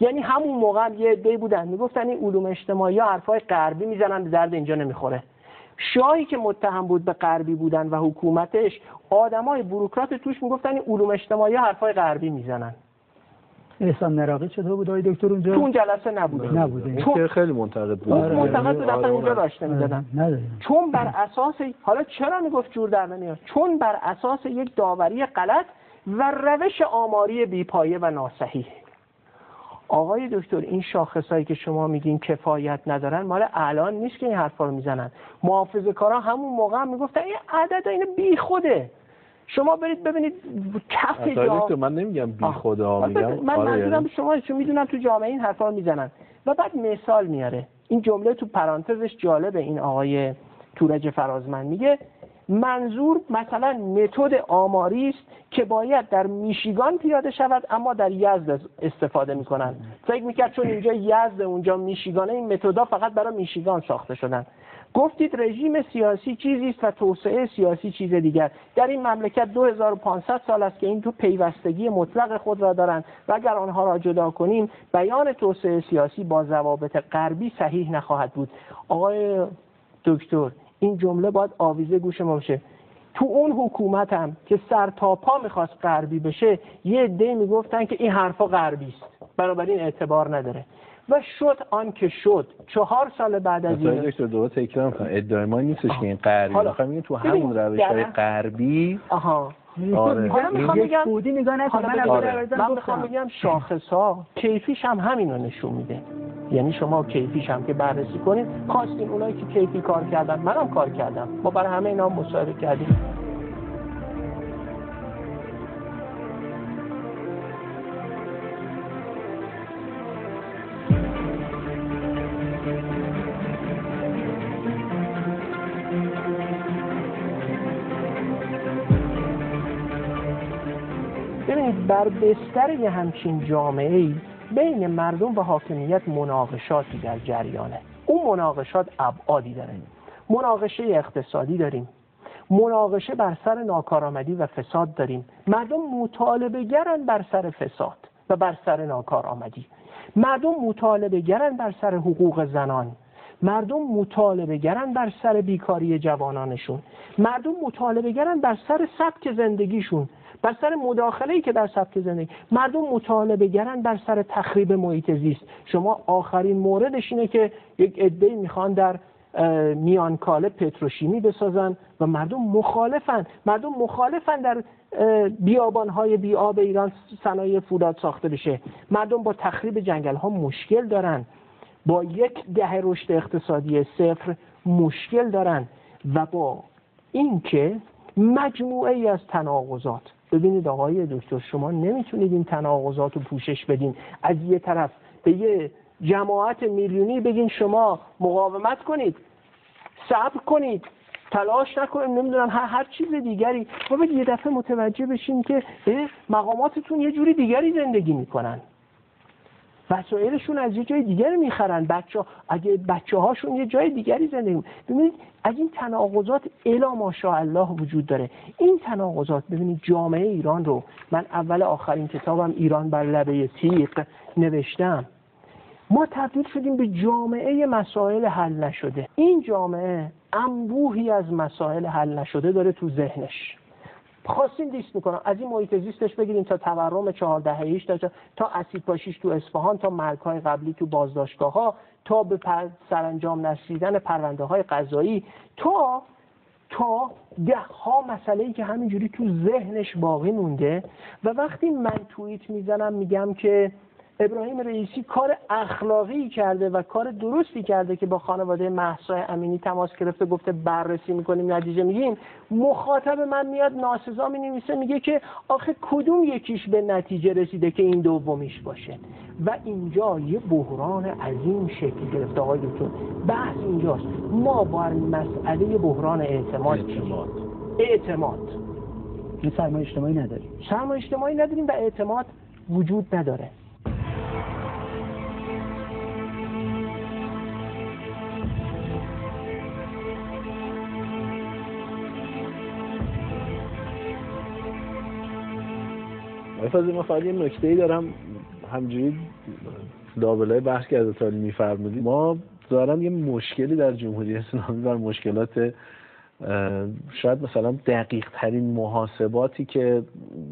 یعنی همون موقع یه عده بودن. می‌گفتن این علوم اجتماعی ها حرفای غربی می‌زنن به درد اینجا نمی‌خوره. شاهی که متهم بود به غربی بودن و حکومتش آدمای بروکرات توش می‌گفتن این علوم اجتماعی حرفای غربی می‌زنن. احسان نراقی چطور بود؟ آقای دکتر اونجا؟ تو اون جلسه نبوده. نبوده چون خیلی منتقد بود. آره منتقد بود اصلا اونجا داشته آره، می‌دادن نداریم. چون بر اساس حالا چرا می‌گفت جور در نمیاد؟ چون بر اساس یک داوری غلط و روش آماری بیپایه و ناصحیح آقای دکتر این شاخصایی که شما میگین کفایت ندارن مال الان نیست که این حرفا رو می‌زنن. محافظه کارا همون موقع هم می‌گفتن این عدد این بی خوده شما برید ببینید کف جا دکتر من نمیگم بی. خدا من میگم من آره منظورم یعنی شما چون می‌دونم تو جامعه این حرفا رو می‌زنن. و بعد مثال میاره. این جمله تو پرانتزش جالبه این آقای تورج فرازمند میگه منظور مثلا متد آماری است که باید در میشیگان پیاده شود اما در یزد استفاده می‌کنن فکر می‌کرد چون اینجا یزد اونجا میشیگانه این متدا فقط برای میشیگان ساخته شدن. گفتید رژیم سیاسی چیزی است و توسعه سیاسی چیز دیگر. در این مملکت 2500 سال است که این تو پیوستگی مطلق خود را دارند و اگر آنها را جدا کنیم بیان توسعه سیاسی با ضوابط غربی صحیح نخواهد بود. آقای دکتر این جمله باید آویزه گوش ما باشه تو اون حکومت هم که سر تا پا می‌خواست غربی بشه یه عده می‌گفتن که این حرفا غربی است. بنابراین اعتبار نداره. و شد آن که شد. چهار سال بعد از این دکتر دوباره تکرار می‌کنم. ادعای ما نیستش که این غربی. میگه تو همون روش های در- غربی آها. آره. حالا می‌خوام بگم بودی نگاه نکن حالا من آره. من می‌خوام بگم شاخص ها کیفیش هم همین رو نشون میده. یعنی شما کیفیش هم که بررسی کنید خواستین اونایی که کیفی کار کردن منم کار کردم. ما برای همه اینا هم مصاحبه کردیم. بر بستر یه همچین جامعه ای بین مردم و حاکمیت مناقشاتی در جریانه. اون مناقشات ابعادی داره. مناقشه اقتصادی داریم. مناقشه بر سر ناکارآمدی و فساد داریم. مردم مطالبه گرن بر سر فساد و بر سر ناکارآمدی. مردم مطالبه گرن بر سر حقوق زنان. مردم مطالبه گرن بر سر بیکاری جوانانشون. مردم مطالبه گرن بر سر سبک زندگیشون. بر سر مداخله ای که در سبک زندگی مردم مطالبه گرن بر سر تخریب محیط زیست. شما آخرین موردش اینه که یک عده می‌خوان در اه، میانکاله پتروشیمی بسازن و مردم مخالفن. مردم مخالفن در بیابانهای بیاب ایران صنایع فولاد ساخته بشه. مردم با تخریب جنگل ها مشکل دارن. با یک دهه رشد اقتصادی صفر مشکل دارن و با اینکه مجموعه ای از تناقضات ببینید آقای دکتر شما نمی‌تونید این تناقضات رو پوشش بدین. از یه طرف به یه جماعت میلیونی بگین شما مقاومت کنید صبر کنید تلاش نکنید نمی‌دونم هر, هر چیز دیگری. و یه دفعه متوجه بشین که مقاماتتون یه جوری دیگری زندگی می‌کنن. وسایلشون از یه جای دیگری می‌خرن. بچه اگه بچه هاشون یه جای دیگری زندگی. ببینید از این تناقضات الا ماشاءالله وجود داره. این تناقضات ببینید جامعه ایران رو من اول آخرین کتابم ایران بر لبه تیغ نوشتم. ما تبدیل شدیم به جامعه مسائل حل نشده. این جامعه انبوهی از مسائل حل نشده داره تو ذهنش. خواستین لیست می‌کنم از این محیط زیستش بگیریم تا تورم چهار دههیش تا تا اسید پاشیش تو اصفهان تا مرگ های قبلی تو بازداشتگاه ها تا به پر سرانجام نرسیدن پرونده های قضایی تا تا ده ها مسئله ای که همینجوری تو ذهنش باقی مونده. و وقتی من توییت می‌زنم میگم که ابراهیم رئیسی کار اخلاقی کرده و کار درستی کرده که با خانواده محسا امینی تماس گرفته گفته بررسی می‌کنیم نتیجه میگیم مخاطب من میاد ناسزا می نویسه میگه که آخه کدوم یکیش به نتیجه رسیده که این دومیش باشه؟ و اینجا یه بحران عظیم شکل گرفته آقای دکتر. بحث اینجاست. ما با مسئله بحران اعتماد اعتماد. اعتماد. سرمایه اجتماعی نداریم. سرمایه اجتماعی نداریم و اعتماد وجود نداره. افاظی من فقط یه نکته ای دارم. همجوری لابلای بحث کرده تا میفرمودید. ما دارم یه مشکلی در جمهوری اسلامی بر مشکلات شاید مثلا دقیق ترین محاسباتی که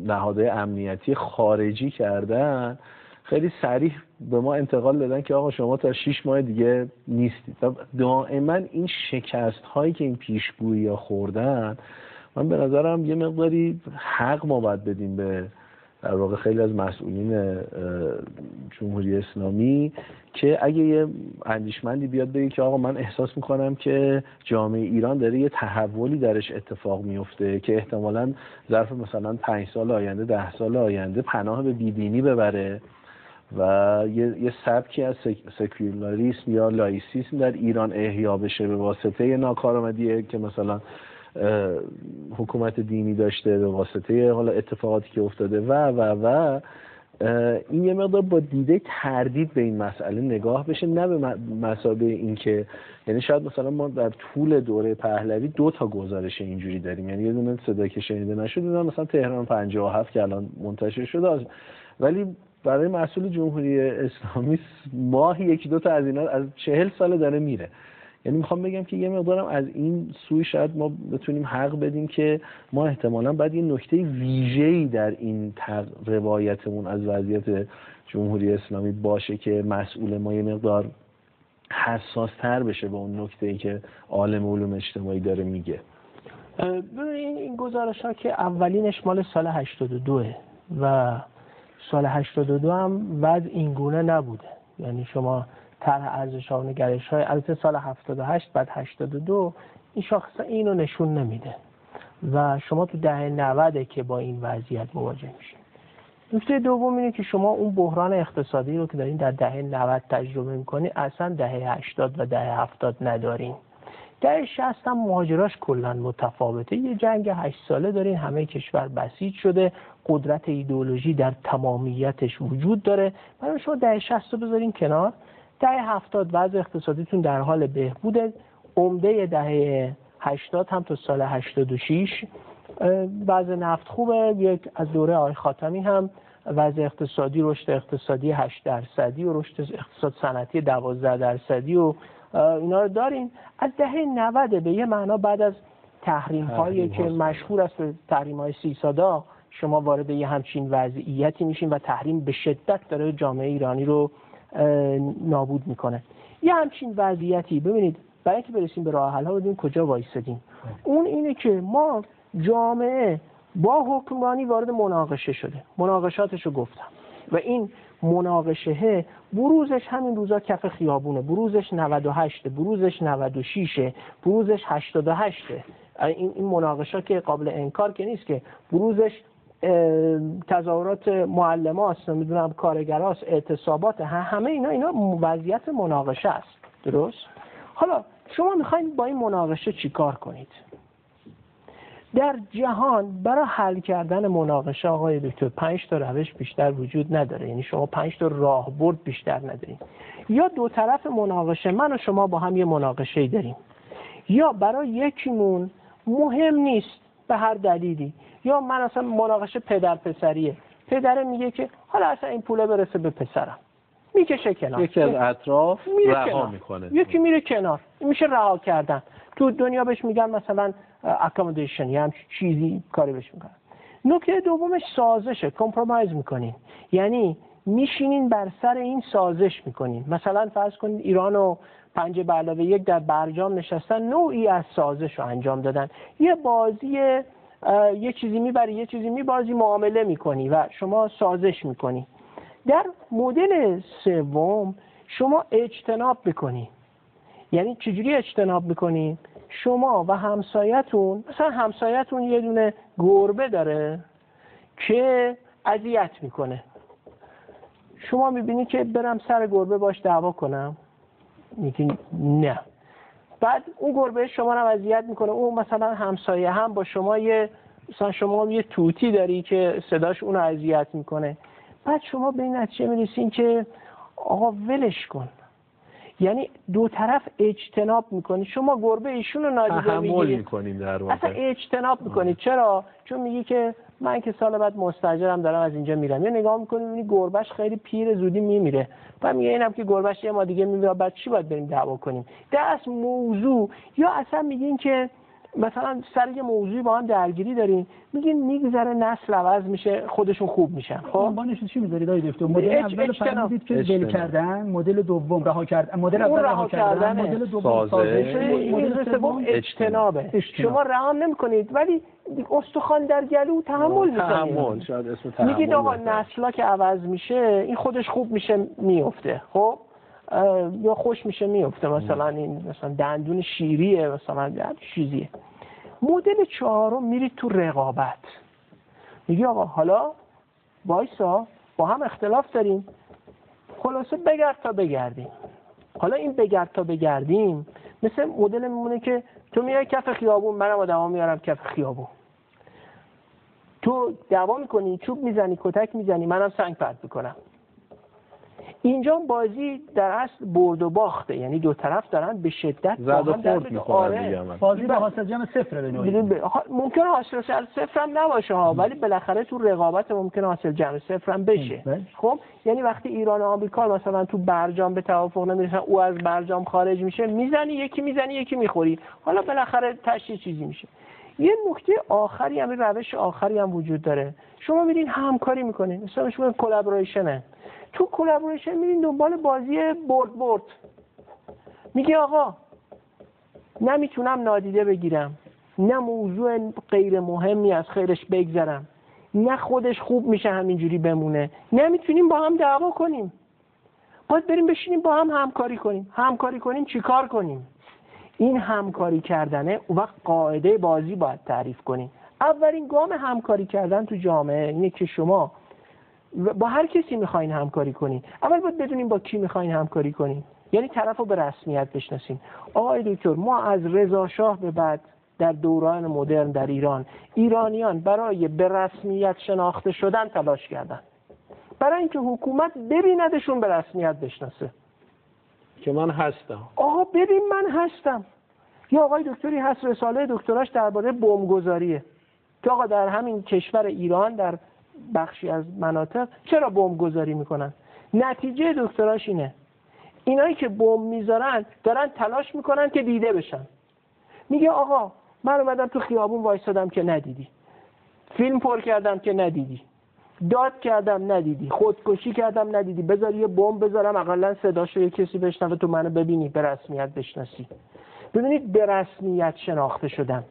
نهادهای امنیتی خارجی کردن خیلی سریح به ما انتقال دادن که آقا شما تا 6 ماه دیگه نیستید. دائما این شکست هایی که این پیشگویی ها خوردن من به نظرم یه مقداری حق ما باید بدیم به در واقع خیلی از مسئولین جمهوری اسلامی که اگه یه اندیشمندی بیاد بگه که آقا من احساس می‌کنم که جامعه ایران داره یه تحولی درش اتفاق میفته که احتمالا ظرف مثلا پنج سال آینده ده سال آینده پناه به بیدینی ببره و یه, یه سبکی از سک- سکولاریسم یا لایسیسم در ایران احیا بشه به واسطه ناکارآمدی که مثلا حکومت دینی داشته به واسطه حالا اتفاقاتی که افتاده و و و این یه مقدار با دیده تردید به این مسئله نگاه بشه نه به مسابه این که یعنی شاید مثلا ما در طول دوره پهلوی دو تا گزارش اینجوری داریم یعنی یه دونه صدا که شنیده نشد مثلا تهران 57 که الان منتشر شده ولی برای مسئول جمهوری اسلامی ماهی یکی دو تا از اینا از چهل سال داره میره. یعنی می‌خوام بگم که یه مقدارم از این سوی شاید ما بتونیم حق بدیم که ما احتمالا باید یه نکته ویژه‌ای در این روایتمون از وضعیت جمهوری اسلامی باشه که مسئول ما یه مقدار حساس تر بشه به اون نکته ای که عالم علوم اجتماعی داره میگه. ببین این گزارش ها که اولینش مال سال 82 و سال 82 هم وضع اینگونه نبوده. یعنی شما طرح ارزش و نگرش های. البته سال 78 بعد 82 این شاخص اینو نشون نمیده. و شما تو دهه 90 که با این وضعیت مواجه میشین. نکته دوم اینه که شما اون بحران اقتصادی رو که دارین در دهه 90 تجربه می‌کنین اصلا دهه 80 و دهه 70 ندارین. دهه 60 هم مهاجراش کلا متفاوته. یه جنگ هشت ساله دارین همه کشور بسیج شده قدرت ایدئولوژی در تمامیتش وجود داره. برای شما دهه 60 رو بذارین کنار. دهه 70 وضع اقتصادیتون در حال بهبوده. عمده دهه 80 هم تا سال 86 اه، وضع نفت خوبه. یک از دوره آقای خاتمی هم وضع اقتصادی رشد اقتصادی 8 درصدی و رشد اقتصاد صنعتی 12 درصدی و اینا رو داریم از دهه 90 به یه معنا بعد از تحریم هایی که. مشهور است به تحریم های سی سادا شما وارد یه همچین وضعیتی میشین و تحریم به شدت داره جامعه ایرانی رو نابود می‌کنه. یه همچین وضعیتی ببینید برای اینکه برسیم به راه حل ها ببینیم کجا وایسادیم اون اینه که ما جامعه با حکمرانی وارد مناقشه شده. مناقشاتش رو گفتم. و این مناقشه بروزش همین روزا کف خیابونه. بروزش 98 بروزش 96 بروزش 88 این این مناقشه که قابل انکار که نیست که. بروزش اه، تظاهرات معلماست نمی‌دونم کارگراست اعتصابات همه اینا اینا وضعیت مناقشه است. درست؟ حالا شما می‌خواین با این مناقشه چیکار کنید؟ در جهان برای حل کردن مناقشه آقای دکتر پنج تا روش بیشتر وجود نداره. یعنی شما پنج تا راهبرد بیشتر ندارید یا دو طرف مناقشه من و شما با هم یه مناقشه داریم. یا برای یکیمون مهم نیست به هر دلیلی. یا من اصلا مناقشه پدر پسریه. پدره میگه که حالا اصلا این پوله برسه به پسرم. می‌کشه کنار. یکی از اطراف میره رها کنار. می‌کنه. یکی میره کنار. میشه رها کردن. تو دنیا بهش میگن مثلا accommodation یا هم چیزی کاری بهش می‌کنن. نکته دومش سازشه. compromise می‌کنین. یعنی میشینین بر سر این سازش می‌کنین. مثلا فرض کنید ایران و پنج به علاوه یک در برجام نشستن. نوعی از سازش رو انجام دادن. یه بازی یه چیزی می‌بری یه چیزی میبازی معامله می‌کنی و شما سازش می‌کنی. در مدل سوم شما اجتناب بکنید یعنی چجوری اجتناب می‌کنی شما و همسایتون مثلا همسایتون یه دونه گربه داره که اذیت می‌کنه. شما می‌بینی که برم سر گربه باش دعوا کنم؟ میگی نه. بعد اون گربه شما رو اذیت می‌کنه. اون مثلا همسایه هم با شما یه مثلا شما یه توتی داری که صداش اون رو اذیت می‌کنه. بعد شما به این نتیجه می‌رسین که آقا ولش کن. یعنی دو طرف اجتناب می‌کنی. شما گربه ایشون رو نادیده می‌گیرید. می‌کنیم در واقع. اصلا اجتناب می‌کنید. چرا؟ چون میگی که من که سال بعد مستجرم دارم از اینجا میرم. یه نگاه می‌کنی می‌بینی گربش خیلی پیر زودی میمیره. و میگه اینم که گربش یه ما دیگه میمیره بعد چی باید بریم دعوا کنیم؟ دست موضوع. یا اصلا میگین که مثلا سر یه موضوعی با هم درگیری داریم میگین میگذره نسل عوض میشه خودشون خوب میشن. خب؟ عنوانش چی می‌ذارید آقای دکتر؟ مدل اول فرمودید که ول کردن مدل دوم رها کردن مدل اول رها کردن مدل دوم سازش. مدل سوم اجتنابه. شما رها نمی‌کنید ولی استخوان در گلو تحمل می‌کنید. تحمل. شاید اسم تحمل میگید آقا نسلا که عوض میشه این خودش خوب میشه میفته خب؟ یا خوش میشه میفته. مثلا این مثلا دندون شیریه مثلا چیزیه. مدل چهارم میرید تو رقابت. میگی آقا حالا وایسا با هم اختلاف داریم. خلاصه بگرد تا بگردیم. حالا این بگرد تا بگردیم مثل مدل میمونه که تو میای کف خیابون منم آدما میارم کف خیابون. تو دعوا می‌کنی چوب می‌زنی کتک می‌زنی منم سنگ پرت می‌کنم. اینجا بازی در اصل برد و باخته. یعنی دو طرف دارن به شدت زد و خورد آره. بازی به حاصل جمع صفر به ممکنه حاصل صفر هم نباشه ها ولی بالاخره تو رقابت ممکنه حاصل جمع صفر هم بشه. بله. خب یعنی وقتی ایران و آمریکا مثلا تو برجام به توافق نمی‌رسن او از برجام خارج میشه می‌زنی یکی می‌زنی یکی می‌خوری. حالا بالاخره تشی چیزی میشه. یه نکته آخری هم روش آخری هم وجود داره. شما میرین همکاری می‌کنین. مثلا شما collaboration ه تو collaboration میرین دنبال بازی برد برد. میگه آقا نمی‌تونم نادیده بگیرم. نه موضوع غیر مهمی از خیرش بگذرم. نه خودش خوب میشه همینجوری بمونه. نمی‌تونیم با هم دعوا کنیم. باید بریم بشینیم با هم همکاری کنیم. همکاری کنیم چیکار کنیم؟ این همکاری کردنه اون وقت قاعده بازی باید تعریف کنیم. اولین گام همکاری کردن تو جامعه اینه که شما با هر کسی می‌خواین همکاری کنین. اول باید بدونیم با کی می‌خواین همکاری کنین. یعنی طرف رو به رسمیت بشناسیم آقای دکتر ما از رضا شاه به بعد در دوران مدرن در ایران ایرانیان برای به رسمیت شناخته شدن تلاش کردن. برای اینکه حکومت ببیندشون به رسمیت بشناسه. که من هستم. آقا ببین من هستم. یا آقای دکتری هست رساله دکتراش درباره بمبگذاریه. که آقا در همین کشور ایران در بخشی از مناطق چرا بمب گذاری می‌کنن؟ نتیجه دکتراش اینه. اینایی که بمب می‌ذارن دارن تلاش می‌کنن که دیده بشن. میگه آقا من اومدم تو خیابون وایسادم که ندیدی. فیلم پر کردم که ندیدی. داد کردم ندیدی. خودکشی کردم ندیدی. بذار یه بمب بذارم اقلا صداشو یه کسی بشنوه تو منو ببینی به رسمیت بشناسی. ببینید به رسمیت شناخته شدن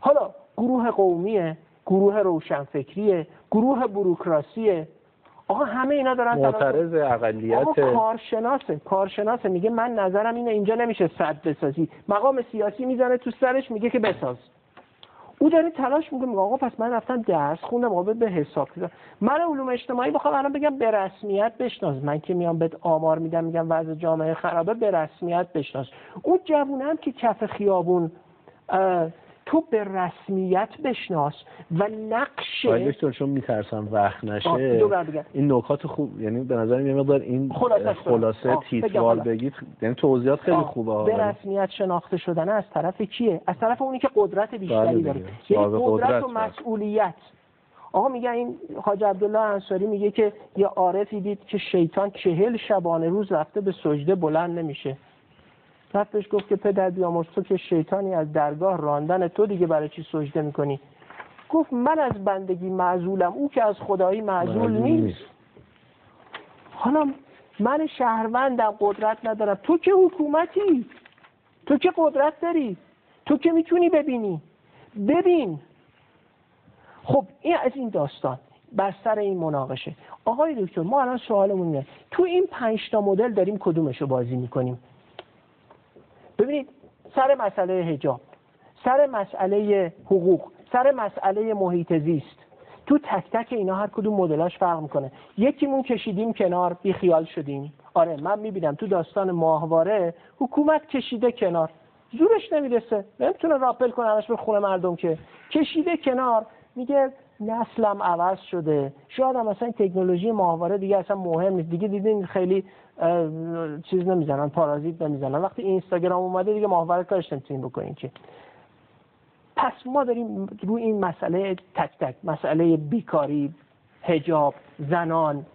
حالا گروه قومیه گروه روشنفکریه گروه بروکراسیه. آقا همه اینا دارن معترض اقلیت. آقا کارشناسه کارشناسه. میگه من نظرم اینه اینجا نمیشه صد بسازی. مقام سیاسی می‌زنه تو سرش میگه که بساز. او داره تلاش می‌کنه میگه آقا پس من رفتم درس خوندم آقا به حساب کردم من علوم اجتماعی بخوام الان بگم به رسمیت بشناس. من که میام بهت آمار میدم میگم وضع جامعه خرابه به رسمیت بشناس. اون جوونم که کف خیابون تو به رسمیت بشناس و نقش دکتر چون میترسم وقت نشه این نکات خوب یعنی به نظر یه مقدار این خلاصه, خلاصه تیتوال بگید. یعنی توضیحات خیلی خوبه به رسمیت شناخته شدن از طرف کیه؟ از طرف اونی که قدرت بیشتری بله داره. یعنی قدرت و مسئولیت. آقا میگه این حاج عبدالله انصاری میگه که یه عارفی دید که شیطان چهل شبانه روز رفته به سجده بلند نمیشه. رفتش گفت که پدر بیامرز تو که شیطانی از درگاه راندن تو دیگه برای چی سجده می‌کنی؟ گفت من از بندگی معزولم او که از خدایی معزول نیست. حالا من شهروندم قدرت ندارم. تو که حکومتی تو که قدرت داری تو که می‌تونی ببینی. ببین. خب این از این داستان بر سر این مناقشه. آقای دکتر ما الان سوالمون اینه. تو این پنج تا مدل داریم کدومش رو بازی می‌کنیم؟ ببینید سر مسئله حجاب سر مسئله حقوق سر مسئله محیط زیست. تو تک تک اینا هر کدوم مدلاش فرق می‌کنه. یکیمون کشیدیم کنار بی خیال شدیم. آره من می‌بینم تو داستان ماهواره حکومت کشیده کنار. زورش نمی‌رسه. نمی‌تونه راپل کنه همش به خونه مردم که. کشیده کنار میگه نسلم عوض شده. شاید هم مثلا تکنولوژی ماهواره دیگه اصلا مهم نیست. دیگه دیدین خیلی چیز نمی‌زنن پارازیت نمی‌زنن. وقتی اینستاگرام اومده دیگه ماهواره کارش نمی‌تونین بکنین که. پس ما داریم روی این مسئله تک تک مسئله بیکاری هجاب زنان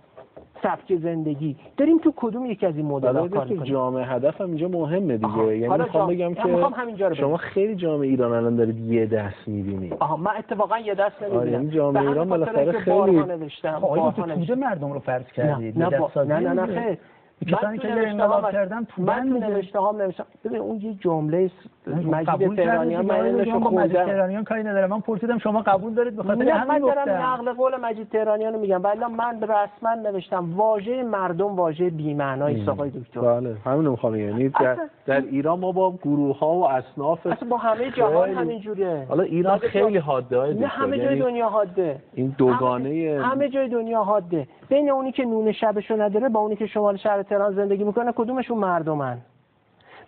سبک زندگی داریم تو کدوم یکی از این مدل کار کنیم جامعه هدف هم اینجا مهمه دیگه. یعنی می‌خوام بگم که شما خیلی جامعه ایران الان دارید یه دست می‌بینید. آها من اتفاقا یه دست نمی‌بینم. آره یعنی جامعه ایران بالاخره خیلی آقای تو مردم رو فرض کردید؟ نه نه نه نه کسانی که انقلاب کردن من نوشته هام نوشتم. ببین اون یه جمله مجید تهرانیان من اینو خوندم. مجید تهرانیان کاری نداره من پرسیدم شما قبول دارید؟ به خاطر همین گفتم من دارم نقل قول مجید تهرانیان رو میگم. ولی من رسما نوشتم. واژه مردم واژه بی معنای آقای دکتر. بله همین رو می‌خوام یعنی در, در ایران ما با گروه ها و اصناف اصلا با همه جهان همین جوریه حالا ایران خیلی حاده نه همه جای یعنی دنیا حاده. این دوگانه همه جای دنیا حاده. بین اونی که نون شبشو نداره با اونی که شمال شهر تهران زندگی می‌کنه کدومشون مردمن؟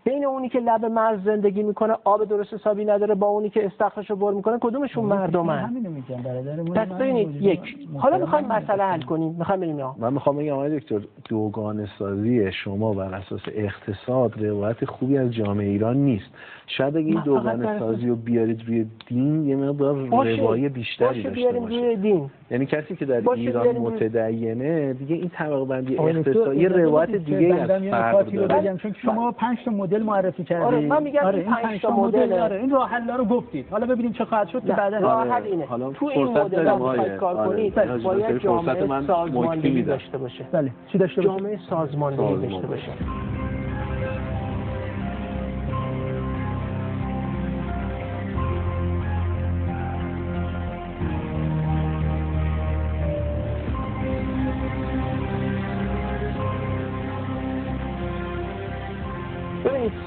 بین اونی که لب مرز زندگی می‌کنه آب درست حسابی نداره با اونی که استخرشو بر می‌کنه کدومشون مردمن همینو میگم پس ببینید یک. حالا می‌خوایم مسئله حل کنیم. می‌خوایم بریم من می‌خوام بگم آقای دکتر دوگانه سازی شما بر اساس اقتصاد روایت خوبی از جامعه ایران نیست. شاید اگه این دوگانه سازی رو بیارید روی دین یه مقدار روایه بیشتری داشته باشه روی دین. یعنی کسی که در ایران متدینه دیگه این طبقه بندی اقتصادی روایت دیگه از فرق داره. چون شما 5 تا مدل معرفی کردید آره من میگم آره این 5 تا مدل آره این راه حل رو گفتید. حالا ببینیم چه خواهد شد که بعدا راه حل اینه. تو این مدل ها کار آره. کنید باید جامعه سازماندهی داشته باشه. بله چی داشته باشه؟ جامعه سازماندهی داشته باشه.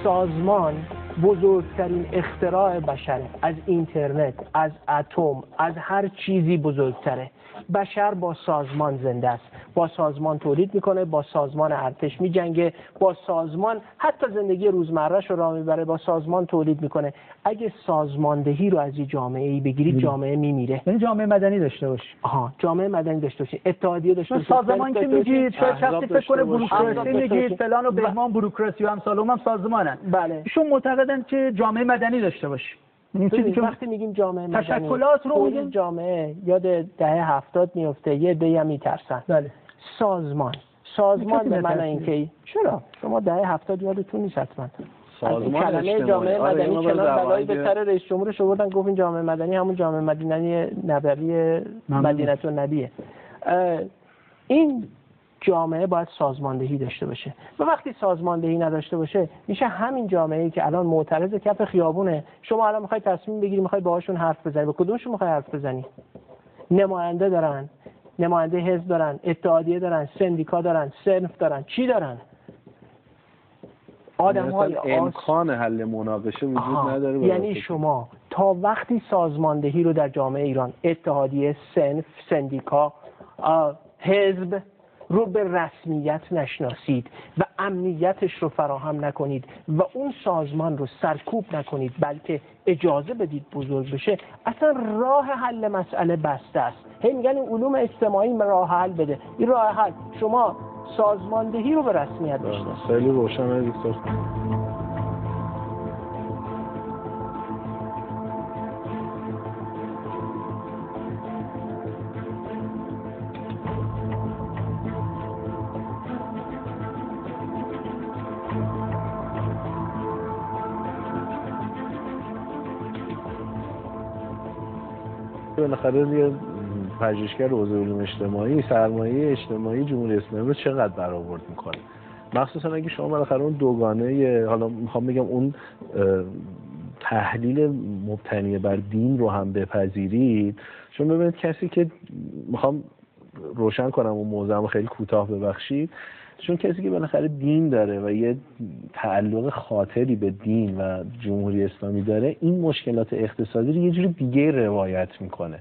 سازمان بزرگترین اختراع بشره. از اینترنت از اتم از هر چیزی بزرگتره. بشر با سازمان زنده است. با سازمان تولید می‌کنه با سازمان ارتش میجنگه با سازمان حتی زندگی روزمرهش رو راه می‌بره با سازمان تولید می‌کنه. اگه سازماندهی رو از یه جامعه ای بگیرید جامعه میمیره. یعنی جامعه مدنی داشته باشه آها جامعه مدنی داشته باشه اتحادیه داشته باشه سازمان که میگید شاید شخصی فکر کنه بوروکراسی میگید فلان و بهمان بوروکراسی و امثال هم سازمانن. بله. ایشون معتقدن که جامعه مدنی داشته باشه چیزی که وقتی میگیم جامعه مدنی تشکلات رو میگیم جامعه یاد دهه هفتاد میفته یه دی هم میترسن. بله. سازمان. سازمان به من اینکه چرا؟ شما دهه هفتاد یادتون نیست حتما. سازمان کلمه جامعه آره مدنی کنار بلایی به سر رئیس جمهورش آوردن گفت این جامعه مدنی همون جامعه مدنی نبوی مدینه نبیه این جامعه باید سازماندهی داشته باشه. و وقتی سازماندهی نداشته باشه میشه همین جامعه ای که الان معترض کف خیابونه. شما الان می‌خوای تصمیم بگیری می‌خوای باهاشون حرف بزنی. به کدومشون می‌خوای حرف بزنی؟ نماینده دارن. نماینده حزب دارن. اتحادیه دارن. سندیکا دارن. سنف دارن. چی دارن؟ آدم های امکان حل مناقشه وجود نداره یعنی شما تا وقتی سازماندهی رو در جامعه ایران اتحادیه سنف سندیکا حزب رو به رسمیت نشناسید و امنیتش رو فراهم نکنید و اون سازمان رو سرکوب نکنید بلکه اجازه بدید بزرگ بشه. اصلا راه حل مسئله بسته است. هی میگن علوم اجتماعی راه حل بده. این راه حل. شما سازماندهی رو به رسمیت بشناسید. خیلی روشنه بالاخره یه پژوهشگر حوزه علوم اجتماعی سرمایه اجتماعی جمهوری اسلامی رو چقدر برآورد می‌کنه؟ مخصوصا اگه شما بالاخره اون دوگانه حالا می‌خوام بگم اون تحلیل مبتنی بر دین رو هم بپذیرید چون ببینید کسی که می‌خوام روشن کنم اون موضوع خیلی کوتاه ببخشید چون کسی که بالاخره دین داره و یه تعلق خاطری به دین و جمهوری اسلامی داره این مشکلات اقتصادی رو یه جوری دیگه روایت می‌کنه.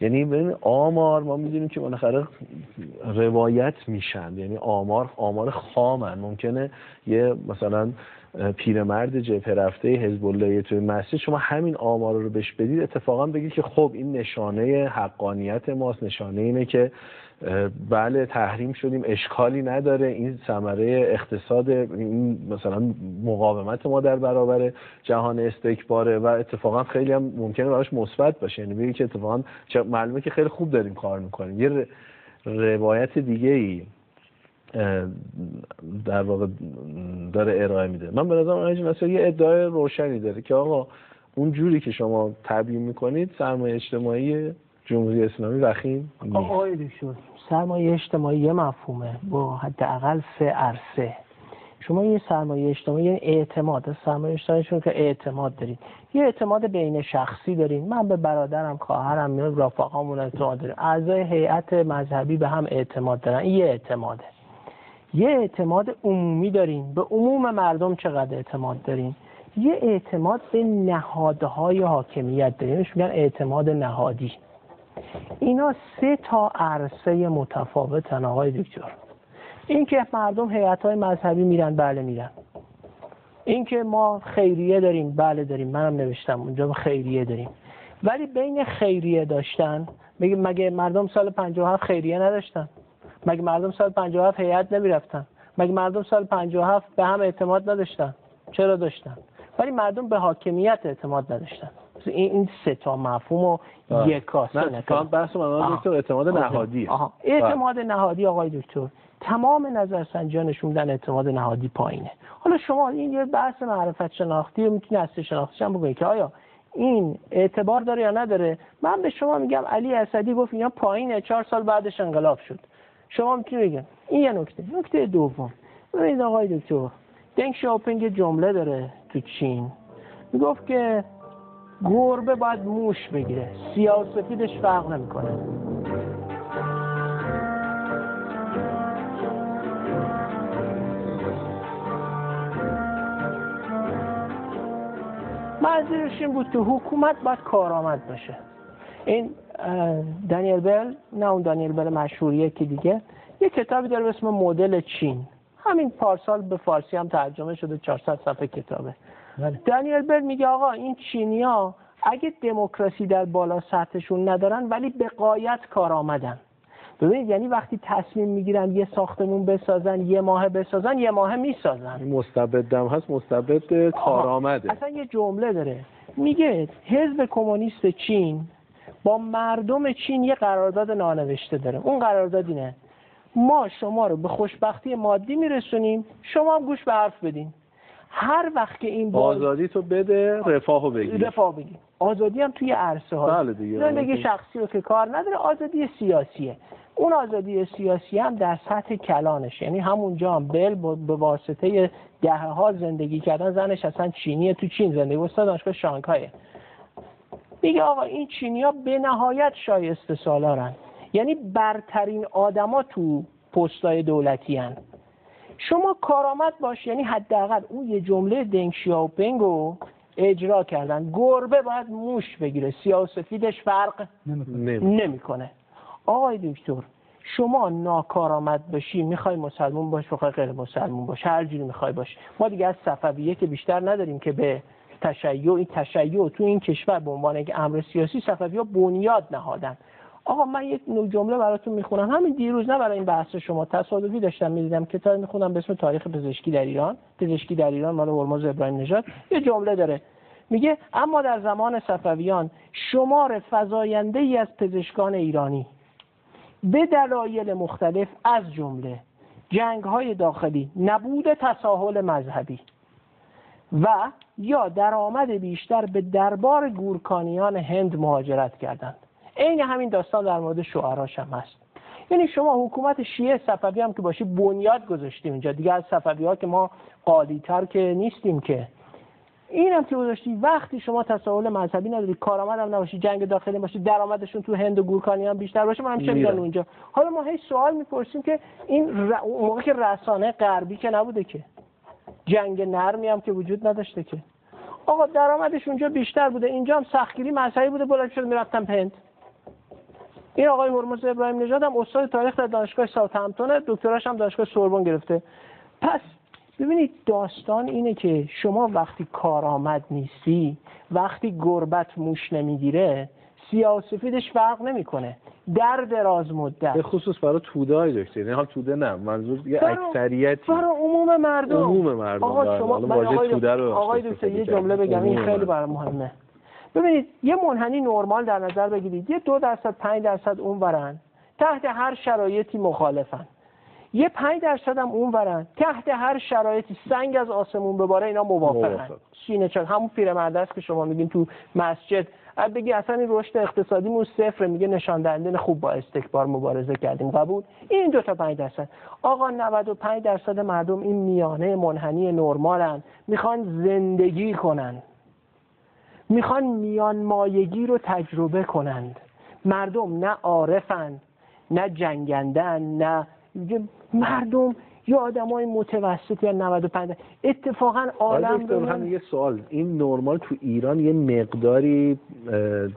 یعنی ببین آمار ما می‌دونیم که بالاخره روایت میشن. یعنی آمار آمار خامن. ممکنه یه مثلا پیرمرد جبهه رفته حزب الله توی مسجد شما همین آمار رو بهش بدید اتفاقا بگید که خب این نشانه حقانیت ماست. نشانه اینه که بله تحریم شدیم. اشکالی نداره. این ثمره اقتصاد این مثلا مقاومت ما در برابر جهان استکباره و اتفاقا خیلی هم ممکنه براش مثبت باشه. یعنی که اتفاقا معلومه که خیلی خوب داریم کار می‌کنیم. یه روایت دیگه ای در واقع داره ارائه میده. من به نظرم یه ادعای روشنی داره که آقا اون جوری که شما تبیین می‌کنید سرمایه اجتماعی جمهوری اسلامی وخیم آقای دکتر سرمایه اجتماعی یه مفهومه. با حداقل سه عرصه. شما یه سرمایه اجتماعی یعنی اعتماد سرمایه اجتماعی شما که اعتماد دارید یه اعتماد بین شخصی دارین. من به برادرم خواهرم میاد رفقامون اعتماد داریم. اعضای هیئت مذهبی به هم اعتماد دارن. یه اعتماده. یه اعتماد عمومی داریم به عموم مردم چقدر اعتماد داریم یه اعتماد به نهادهای حاکمیت داریم میگن اعتماد نهادی. اینا سه تا عرصه متفاوتن آقای دکتر. اینکه مردم هیئت های مذهبی میرن بله میرن. اینکه ما خیریه داریم بله داریم. منم نوشتم اونجا خیریه داریم. ولی بین خیریه داشتن مگه مردم سال 57 خیریه نداشتن؟ مگه مردم سال 57 هیئت نمی‌رفتن؟ مگه مردم سال 57 به هم اعتماد نداشتن؟ چرا داشتن؟ ولی مردم به حاکمیت اعتماد نداشتن. این سه تا مفهوم و یکاست نه بحث من دکتر اعتماد نهادی. اعتماد نهادی آقای دکتر. تمام نظرسنجی نشوندن اعتماد نهادی پایینه. حالا شما این یه بحث معرفت شناختی رو می‌تونی از شناختیش هم بگوید که آیا این اعتبار داره یا نداره؟ من به شما میگم علی اسدی گفت اینا پایینه چهار سال بعدش انقلاب شد. شما می‌تونی بگم این یه نکته. نکته دوم. ببینید آقای دکتر دنگ شاپینگ جمله داره تو چین. می‌گفت که گربه باید موش بگیره. سیاسفیدش فرق نمی‌کنه. منظورش این بود که حکومت باید کارآمد باشه. این دانیل بل نه اون دانیل بل مشهوریه که دیگه. یه کتابی داره به اسم مدل چین. همین پارسال به فارسی هم ترجمه شده 400 صفحه کتابه. دانیل بل میگه آقا این چینیا اگه دموکراسی در بالا سطحشون ندارن ولی به قایت کار آمدن. ببینید یعنی وقتی تصمیم می‌گیرن یه ساختمون بسازن یه ماه بسازن یه ماه می‌سازن. مستبدم هست مستبد کارآمده اصلا یه جمله داره. میگه حزب کمونیست چین با مردم چین یه قرارداد نانوشته داره. اون قرارداد اینه. ما شما رو به خوشبختی مادی میرسونیم شما هم گوش به حرف بدین. هر وقت که این باز... آزادی تو بده رفاهو بگیر. رفاه بگیر. آزادی هم توی عرصه ها. بله دیگه زندگی شخصی رو که کار نداره آزادی سیاسیه. اون آزادی سیاسی هم در سطح کلانش. یعنی همونجا هم بل به واسطه ده ها زندگی کردن زنش اصلا چینیه. تو چین زندگی استاد دانشگاه شانگهای میگه آقا این چینیا به نهایت شایسته سالارن. یعنی برترین آدما تو پستای دولتی هن. شما کارآمد باش یعنی حداقل اون یه جمله دنگ شیاوپنگ رو اجرا کردن. گربه باید موش بگیره سیاسفیدش فرق نمی‌کنه. آقای دکتر شما ناکارآمد باشی می‌خوای مسلمون باش بخوای غیر مسلمون باش هر جوری می‌خوای باش. ما دیگه از صفویه که بیشتر نداریم که به تشیع این تشیع تو این کشور به عنوان یک امر سیاسی صفوی بنیاد نهادن. آقا من یک جمله براتون می‌خونم. همین دیروز نه برای این بحث شما تصادفی داشتم می‌دیدم کتاب می‌خونم به اسم تاریخ پزشکی در ایران. پزشکی در ایران مال هرمز ابراهیم نژاد. یه جمله داره. میگه اما در زمان صفویان شمار فزاینده ای از پزشکان ایرانی به دلایل مختلف از جمله جنگ های داخلی نبود تساهل مذهبی و یا درآمد بیشتر به دربار گورکانیان هند مهاجرت کردند. عین همین داستان در مورد شعراش هم هست. یعنی شما حکومت شیعه صفوی هم که باشی بنیاد گذاشتیم اینجا دیگه از صفوی ها که ما قالی تر که نیستیم که. این هم که گذاشتی وقتی شما تساهل مذهبی نداری کارآمد هم نباشی جنگ داخلی باشی درآمدشون تو هند و گورکانی هم بیشتر باشه من چه می‌دونم اونجا. حالا ما هی سوال می‌پرسیم که این ر... موقع که رسانه غربی که نبوده که. جنگ نرمی هم که وجود نداشته که. آقا درآمدش اونجا بیشتر بوده اینجا هم سختگیری مذهبی بوده بلند شد می‌رفتن پند. این آقای هرمز ابراهیم نژاد هم استاد تاریخ در دانشگاه ساوثهمپتون دکتراش هم دانشگاه سوربن گرفته. پس ببینید داستان اینه که شما وقتی کارآمد نیستی وقتی گربت موش نمی‌گیره سیاه سفیدش فرق نمی‌کنه. در دراز مدت. به خصوص برای توده های دکتر. یعنی حال توده نه. منظور یه اکثریتی. برای عموم مردم. عموم مردم. آقا بله. شما آقای, توده رو آقای دکتر یه جمله بگم. این خیلی برای مهمه. ببینید یه منحنی نرمال در نظر بگیرید. یه دو درصد پنج درصد اون برن تحت هر شرایطی مخالفن. یه پنج درصد هم اون برن تحت هر شرایطی سنگ از آسمون بباره اینا موافقن. سینه چند همون پیرمرد است که شما میگین تو مسجد. بگی اصلا این رشد اقتصادیمون صفر میگه نشان دهنده خوب با استکبار مبارزه کردیم. قبول؟ این دو تا 5 درصد. آقا 95 درصد مردم این میانه منحنی نرمالن. می‌خوان زندگی کنن. می‌خوان میان مایگی رو تجربه کنند. مردم نه عارفن نه جنگندن نه مردم یا آدم های متوسط یا 95 اتفاقا عالم رو هم یه سوال. این نرمال تو ایران یه مقداری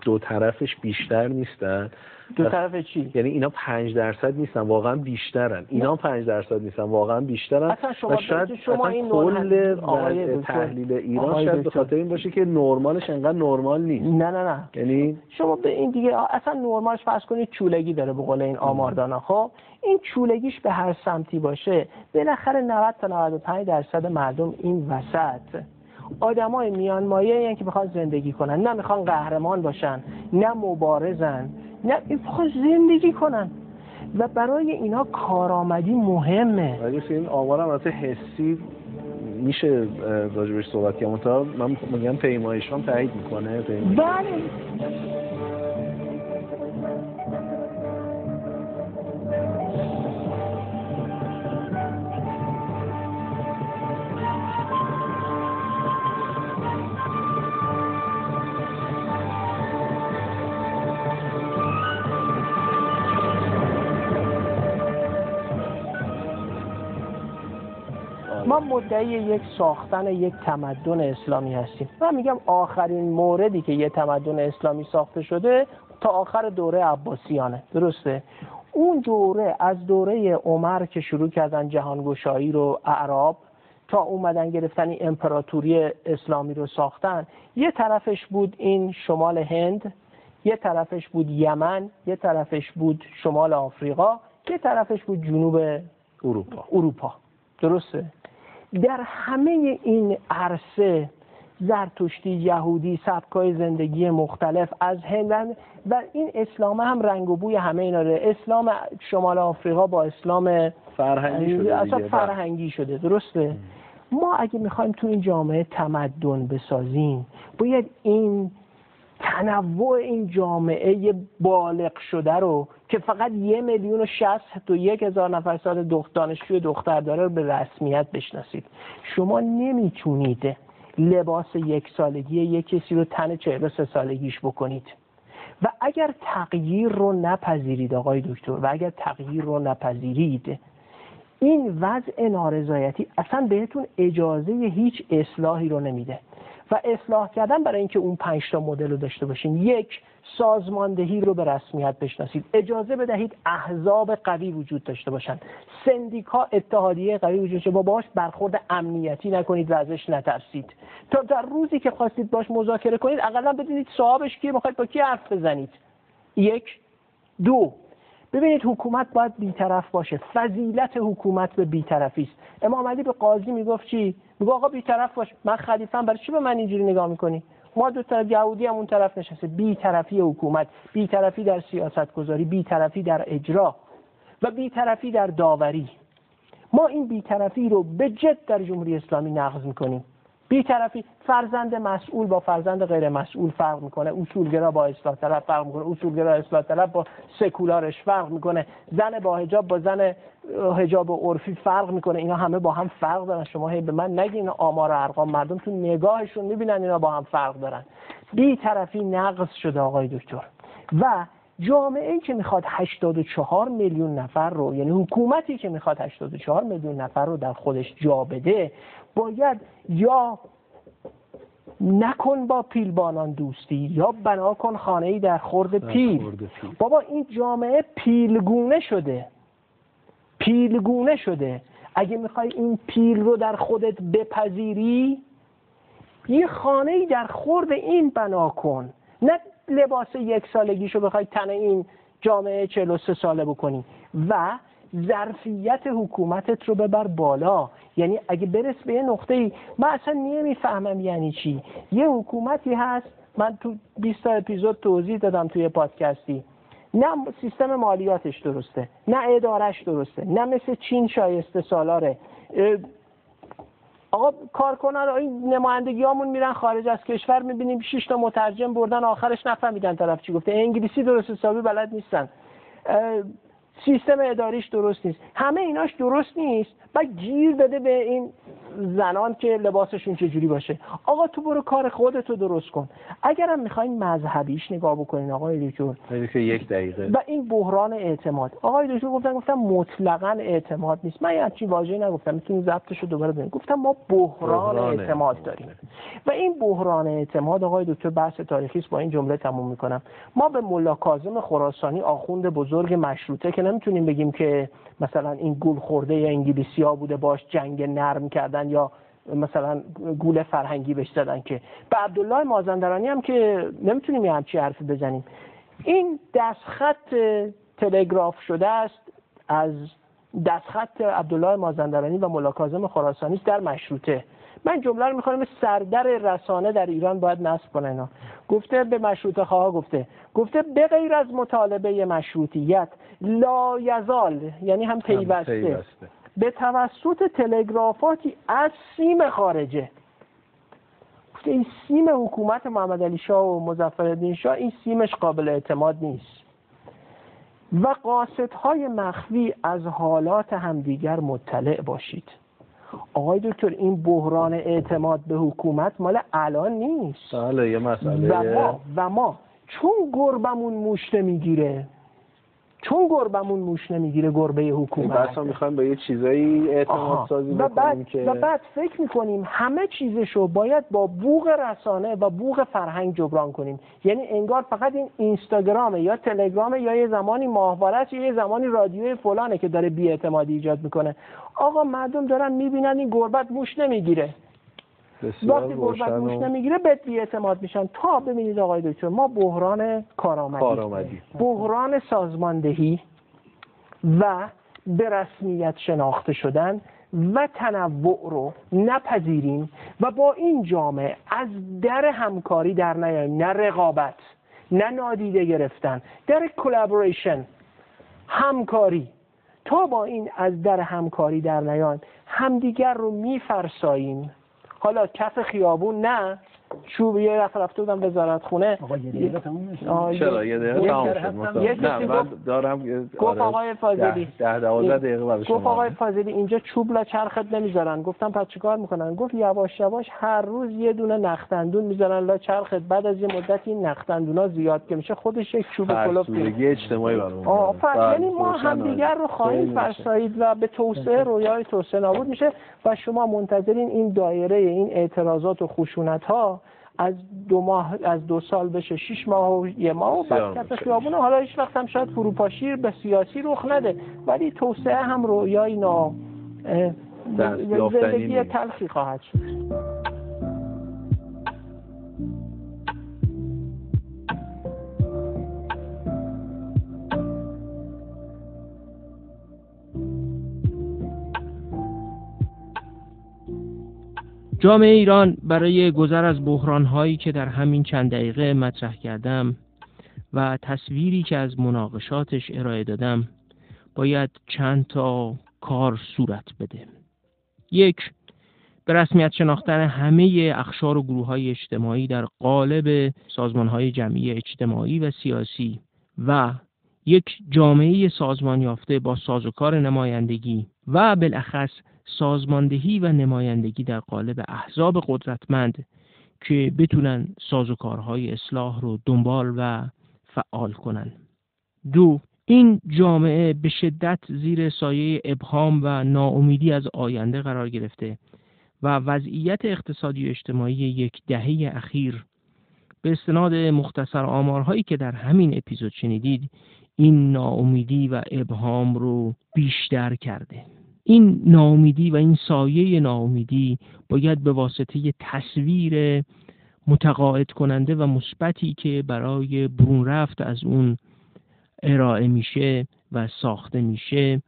دو طرفش بیشتر نیستن؟ دو طرف چی؟ یعنی اینا 5 درصد نیستن واقعا بیشترن. اینا 5 درصد نیستن واقعا بیشترن. اصلا شما شاید شما این کل تحلیل ایران شاید به خاطر این باشه که نرمالش انقدر نرمال نیست. نه نه نه. یعنی شما به این دیگه اصلا نرمالش فرض کنید چولگی داره به قول این آماردانا. خب؟ این چولگیش به هر سمتی باشه بالاخره 90 تا 95 درصد مردم این وسط. آدمای میان مایه که می‌خوان زندگی کنن نه می‌خوان قهرمان باشن نه مبارزن. نه می‌خوان زندگی کنن. و برای اینا کارآمدی مهمه. ولی این آمارم البته حسی میشه راجبش صحبت کنم من میگم پیمایشان تایید می‌کنه بله. ما مدعی یک ساختن یک تمدن اسلامی هستیم. من میگم آخرین موردی که یه تمدن اسلامی ساخته شده تا آخر دوره عباسیانه. درسته؟ اون دوره از دوره عمر که شروع کردن جهانگشایی رو اعراب تا اومدن گرفتن امپراتوری اسلامی رو ساختن یه طرفش بود این شمال هند یه طرفش بود یمن یه طرفش بود شمال آفریقا یه طرفش بود جنوب اروپا. اروپا. درسته؟ در همه این عرصه زرتشتی یهودی سبکای زندگی مختلف از هند و این اسلام هم رنگ و بوی همه اینا داره اسلام شمال آفریقا با اسلام فرهنگی شده اصلا فرهنگی شده. درسته؟ ما اگه می‌خوایم تو این جامعه تمدن بسازیم باید این تنوع این جامعه بالغ شده رو که فقط یه میلیون و شست و یک هزار نفر سال دانشجوی دختر داره رو به رسمیت بشناسید. شما نمی‌تونید لباس یک سالگی یک کسی رو تن چهل سه سالگیش بکنید. و اگر تغییر رو نپذیرید آقای دکتر و اگر تغییر رو نپذیرید این وضع نارضایتی اصلا بهتون اجازه هیچ اصلاحی رو نمیده. و اصلاح کردن برای اینکه اون پنج تا مدل رو داشته باشین. یک سازماندهی رو به رسمیت بشناسید. اجازه بدهید احزاب قوی وجود داشته باشند سندیکا اتحادیه قوی وجود داشته. با باش برخورد امنیتی نکنید و ازش نترسید. تا در روزی که خواستید باش مذاکره کنید اقلا بدونید صاحبش کیه می‌خواید با کی حرف بزنید. یک. دو. ببینید حکومت باید بیطرف باشه. فضیلت حکومت به بیطرفی است. امام علی به قاضی می‌گفت چی؟ میگه آقا بیطرف باش. من خلیفم. برای چی به من اینجوری نگاه می‌کنی؟ ما دو طرف یهودی هم اون طرف نشسته. بیطرفی حکومت. بیطرفی در سیاست گذاری بیطرفی در اجرا. و بیطرفی در داوری. ما این بیطرفی رو به جد در جمهوری اسلامی نقض می‌کنیم. بیطرفی فرزند مسئول با فرزند غیر مسئول فرق می‌کنه. اصولگرا با اصلاح طلب فرق می‌کنه. اصولگرا اصلاح طلب با سکولارش فرق می‌کنه. زن با حجاب با زن حجاب و عرفی فرق می‌کنه. اینا همه با هم فرق دارن. شما هی به من نگین. آمار و ارقام مردم تو نگاهشون می‌بینن. اینا با هم فرق دارن. بیطرفی نقص شده آقای دکتر. و جامعه ای که می‌خواد 84 میلیون نفر رو یعنی حکومتی که می‌خواد 84 میلیون نفر رو در خودش جا بده باید یا نکن با پیلبانان دوستی یا بنا کن خانه ای در خورد پیل. بابا این جامعه پیلگونه شده. پیلگونه شده. اگه می‌خوای این پیل رو در خودت بپذیری یه خانه ای در خورد این بنا کن. نه لباس یک سالگیشو بخوای تن این جامعه 43 ساله بکنی. و ظرفیت حکومتت رو ببر بالا. یعنی اگه برس به یه نقطه ای من اصلا نمی‌فهمم یعنی چی. یه حکومتی هست من تو 20 اپیزود توضیح دادم توی پادکستی. نه سیستم مالیاتش درسته نه ادارش درسته نه مثل چین شایسته سالاره. آقا کارکنان این نمایندگیامون میرن خارج از کشور می‌بینیم 6 تا مترجم بردن آخرش نفهمیدن طرف چی گفته. انگلیسی درست حسابی بلد نیستن. سیستم اداریش درست نیست. همه ایناش درست نیست. و گیر داده به این زنان که لباسشون چجوری باشه. آقا تو برو کار خودتو درست کن. اگرم می‌خواین مذهبیش نگاه بکنین آقای دکتر. یک دقیقه. و این بحران اعتماد. آقای دکتر گفتن گفتم مطلقا اعتماد نیست. من یه چی واژه‌ای نگفتم. می‌تونیم ضبطش رو دوباره ببینیم گفتم ما بحران, اعتماد داریم. و این بحران اعتماد آقای دکتر بحث تاریخی است با این جمله تموم می‌کنم. ما به ملا کاظم خراسانی آخوند بزرگ مشروطه که نمی‌تونیم بگیم که مثلا این گول خورده یا انگلیسی ها بوده باش جنگ نرم کردن یا مثلا گول فرهنگی بهش زدن که به عبدالله مازندرانی هم که نمی‌تونیم یه همچی حرفی بزنیم. این دستخط تلگراف شده است از دستخط عبدالله مازندرانی و ملاکازم خراسانی در مشروطه. من جمله رو می‌خوام سردر رسانه در ایران باید نصب کنه گفته به مشروطه خواه گفته. گفته به غیر از مطالبه مشروطیت لا یزال یعنی هم پیوسته. به توسط تلگرافاتی از سیم خارجه. گفته این سیم حکومت محمد علی شاه و مظفرالدین شاه این سیمش قابل اعتماد نیست. و قاصدهای مخفی از حالات همدیگر مطلع باشید. آقای دکتر این بحران اعتماد به حکومت مال الان نیست. بله یه مسئله. و ما, و ما چون گربمون موش می‌گیره چون گربمون موش نمی‌گیره گربه حکومت. بس می‌خوایم به یه چیزایی اعتماد سازی و بعد که و بعد فکر می‌کنیم همه چیزشو باید با بوغ رسانه و بوغ فرهنگ جبران کنیم. یعنی انگار فقط این اینستاگرامه یا تلگرامه یا یه زمانی ماهواره یا یه زمانی رادیوی فلانه که داره بیاعتمادی ایجاد می‌کنه. آقا مردم دارن می‌بینن این گربت موش نمی‌گیره. وقتی گربت موش نمی‌گیره به اعتماد میشن. تا ببینید آقای دکتر ما بحران کارآمدی. بحران سازماندهی و به رسمیت شناخته شدن و تنوع رو نپذیریم و با این جامعه از در همکاری در نیاییم نه رقابت نه نادیده گرفتن در کلابوریشن همکاری. تا با این از در همکاری در نیان همدیگر رو میفرساییم. حالا کف خیابون نه. چوب یه رفت رفته بودم وزارت خونه. آقا یه دقیقه تموم چرا؟ یه دقیقه تموم شد نه من دارم گفت آقای فاضلی. ده دوازده دقیقه برای گفت آقای فاضلی اینجا چوب لا چرخت نمی‌ذارن. گفتم پس چیکار می‌کنن؟ گفت یواش یواش هر روز یه دونه نختندون می‌ذارن لا چرخت. بعد از یه مدت این نختندونا زیاد که میشه خودش یک چوب کلوپ یه اجتماعی برامون آه یعنی ما همدیگر رو خواهیم فرسایید و به توسعه رویای توسعه نابود میشه و شما منتظرین این دایره این اعتراضات و خشونت ها از دو ماه از دو سال بشه شش ماه و یه ماه و بعد کف خیابونه حالا هیچ وقت هم شاید فروپاشی به سیاسی رخ نده. ولی توسعه هم رویای نا زندگی تلخی خواهد شد. جامعه ایران برای گذر از بحرانهایی که در همین چند دقیقه مطرح کردم و تصویری که از مناقشاتش ارائه دادم باید چند تا کار صورت بده. یک به رسمیت شناختن همه اخشار و گروه های اجتماعی در قالب سازمان های جمعی اجتماعی و سیاسی و یک جامعه سازمان یافته با سازوکار نمایندگی و بالاخص سازماندهی و نمایندگی در قالب احزاب قدرتمند که بتونن سازوکارهای اصلاح رو دنبال و فعال کنن. دو این جامعه به شدت زیر سایه ابهام و ناامیدی از آینده قرار گرفته و وضعیت اقتصادی و اجتماعی یک دهه اخیر به استناد مختصر آمارهایی که در همین اپیزود شنیدید این ناامیدی و ابهام رو بیشتر کرده. این ناامیدی و این سایه ناامیدی باید به واسطه تصویر متقاعد کننده و مثبتی که برای برون رفت از اون ارائه میشه و ساخته میشه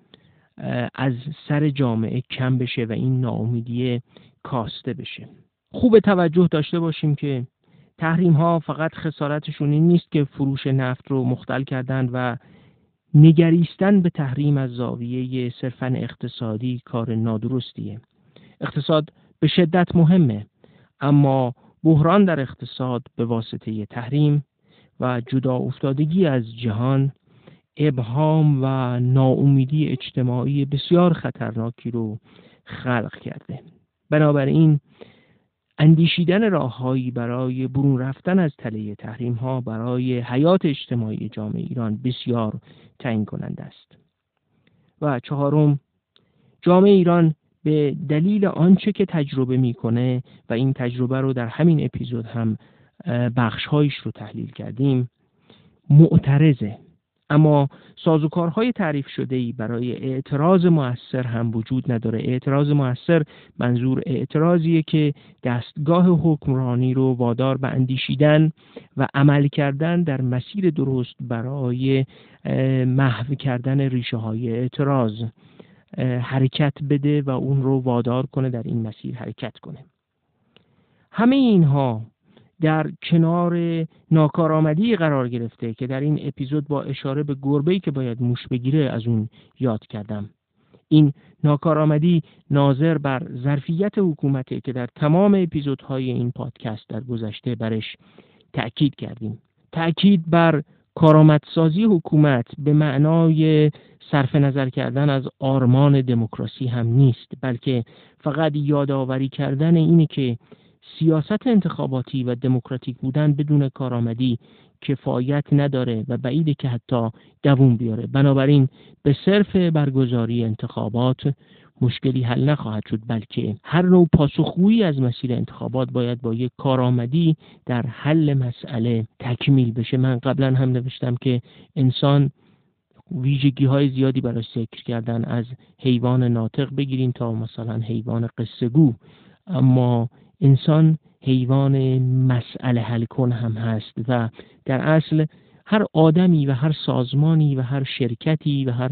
از سر جامعه کم بشه و این ناامیدی کاسته بشه. خوب توجه داشته باشیم که تحریم ها فقط خسارتشون این نیست که فروش نفت رو مختل کردند و نگریستن به تحریم از زاویه صرفا اقتصادی کار نادرستیه. اقتصاد به شدت مهمه اما بحران در اقتصاد به واسطه تحریم و جدا افتادگی از جهان ابهام و ناامیدی اجتماعی بسیار خطرناکی رو خلق کرده. بنابراین اندیشیدن راههایی برای برون رفتن از تله تحریم ها برای حیات اجتماعی جامعه ایران بسیار تعیین کننده است. و چهارم جامعه ایران به دلیل آنچه که تجربه می‌کنه و این تجربه رو در همین اپیزود هم بخشهایش رو تحلیل کردیم معترضه. اما سازوکارهای تعریف شده ای برای اعتراض موثر هم وجود نداره. اعتراض موثر منظور اعتراضیه که دستگاه حکمرانی رو وادار به اندیشیدن و عمل کردن در مسیر درست برای محو کردن ریشه های اعتراض حرکت بده و اون رو وادار کنه در این مسیر حرکت کنه. همه اینها در کنار ناکارآمدی قرار گرفته که در این اپیزود با اشاره به گربه‌ای که باید موش بگیره از اون یاد کردم. این ناکارآمدی ناظر بر ظرفیت حکومته که در تمام اپیزودهای این پادکست در گذشته برش تأکید کردیم. تأکید بر کارآمدسازی حکومت به معنای صرف نظر کردن از آرمان دموکراسی هم نیست بلکه فقط یادآوری کردن اینه که سیاست انتخاباتی و دموکراتیک بودن بدون کارآمدی کفایت نداره و بعیده که حتی دووم بیاره. بنابراین به صرف برگزاری انتخابات مشکلی حل نخواهد شد بلکه هر نوع پاسخگویی از مسیر انتخابات باید با یک کارآمدی در حل مسئله تکمیل بشه. من قبلا هم نوشتم که انسان ویژگی های زیادی برای ذکر کردن از حیوان ناطق بگیریم تا مثلا حیوان قصه گو اما انسان حیوان مسئله حل کن هم هست و در اصل هر آدمی و هر سازمانی و هر شرکتی و هر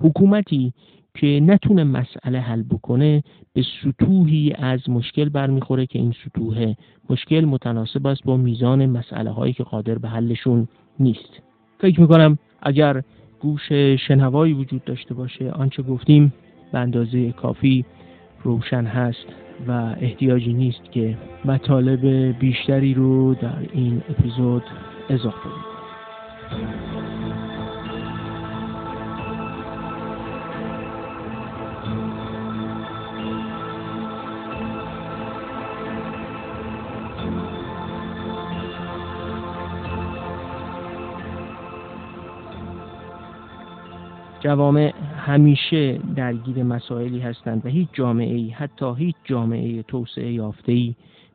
حکومتی که نتونه مسئله حل بکنه به سطوحی از مشکل برمیخوره که این سطوح مشکل متناسب است با میزان مسئله هایی که قادر به حلشون نیست. فکر می‌کنم اگر گوش شنوایی وجود داشته باشه آنچه گفتیم به اندازه کافی روشن هست. و احتیاجی نیست که مطالب بیشتری رو در این اپیزود اضافه کنیم. جوامع همیشه درگیر مسائلی هستند و هیچ جامعه ای حتی هیچ جامعه توسعه یافته ای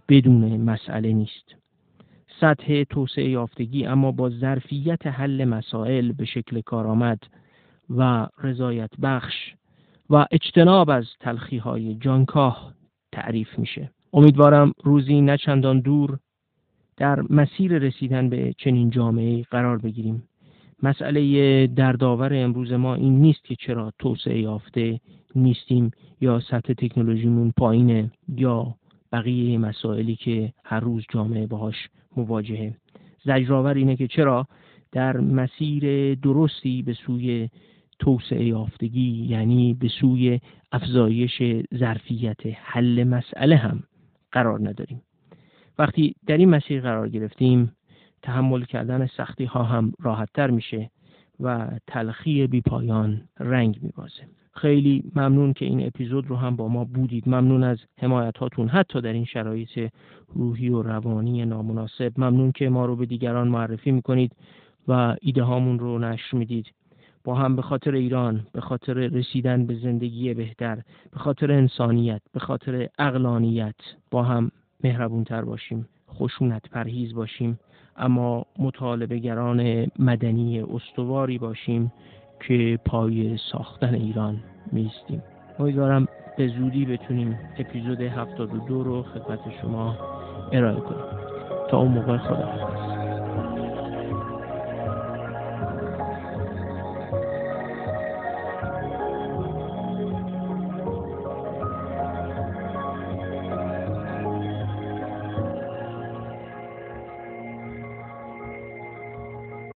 بدون مسئله نیست. سطح توسعه یافتگی اما با ظرفیت حل مسائل به شکل کارآمد و رضایت بخش و اجتناب از تلخی های جانکاه تعریف میشه. امیدوارم روزی نه چندان دور در مسیر رسیدن به چنین جامعه قرار بگیریم. مسئله دردآور امروز ما این نیست که چرا توسعه یافته نیستیم یا سطح تکنولوژیمون پایینه یا بقیه مسائلی که هر روز جامعه باهاش مواجهه. زجرآور اینه که چرا در مسیر درستی به سوی توسعه یافتگی یعنی به سوی افزایش ظرفیت حل مسئله هم قرار نداریم. وقتی در این مسیر قرار گرفتیم تحمل کردن سختی ها هم راحت تر میشه و تلخی بی پایان رنگ میبازه. خیلی ممنون که این اپیزود رو هم با ما بودید. ممنون از حمایت هاتون حتی در این شرایط روحی و روانی نامناسب. ممنون که ما رو به دیگران معرفی می‌کنید و ایده هامون رو نشر می‌دید. با هم به خاطر ایران به خاطر رسیدن به زندگی بهتر به خاطر انسانیت به خاطر اقلانیت با هم مهربونتر باشیم خشونت پرهیز باشیم. اما مطالبه گران مدنی استواری باشیم که پای ساختن ایران میستیم امیدوارم به زودی بتونیم اپیزود 72 رو خدمت شما ارائه کنیم. تا اون موقع خدا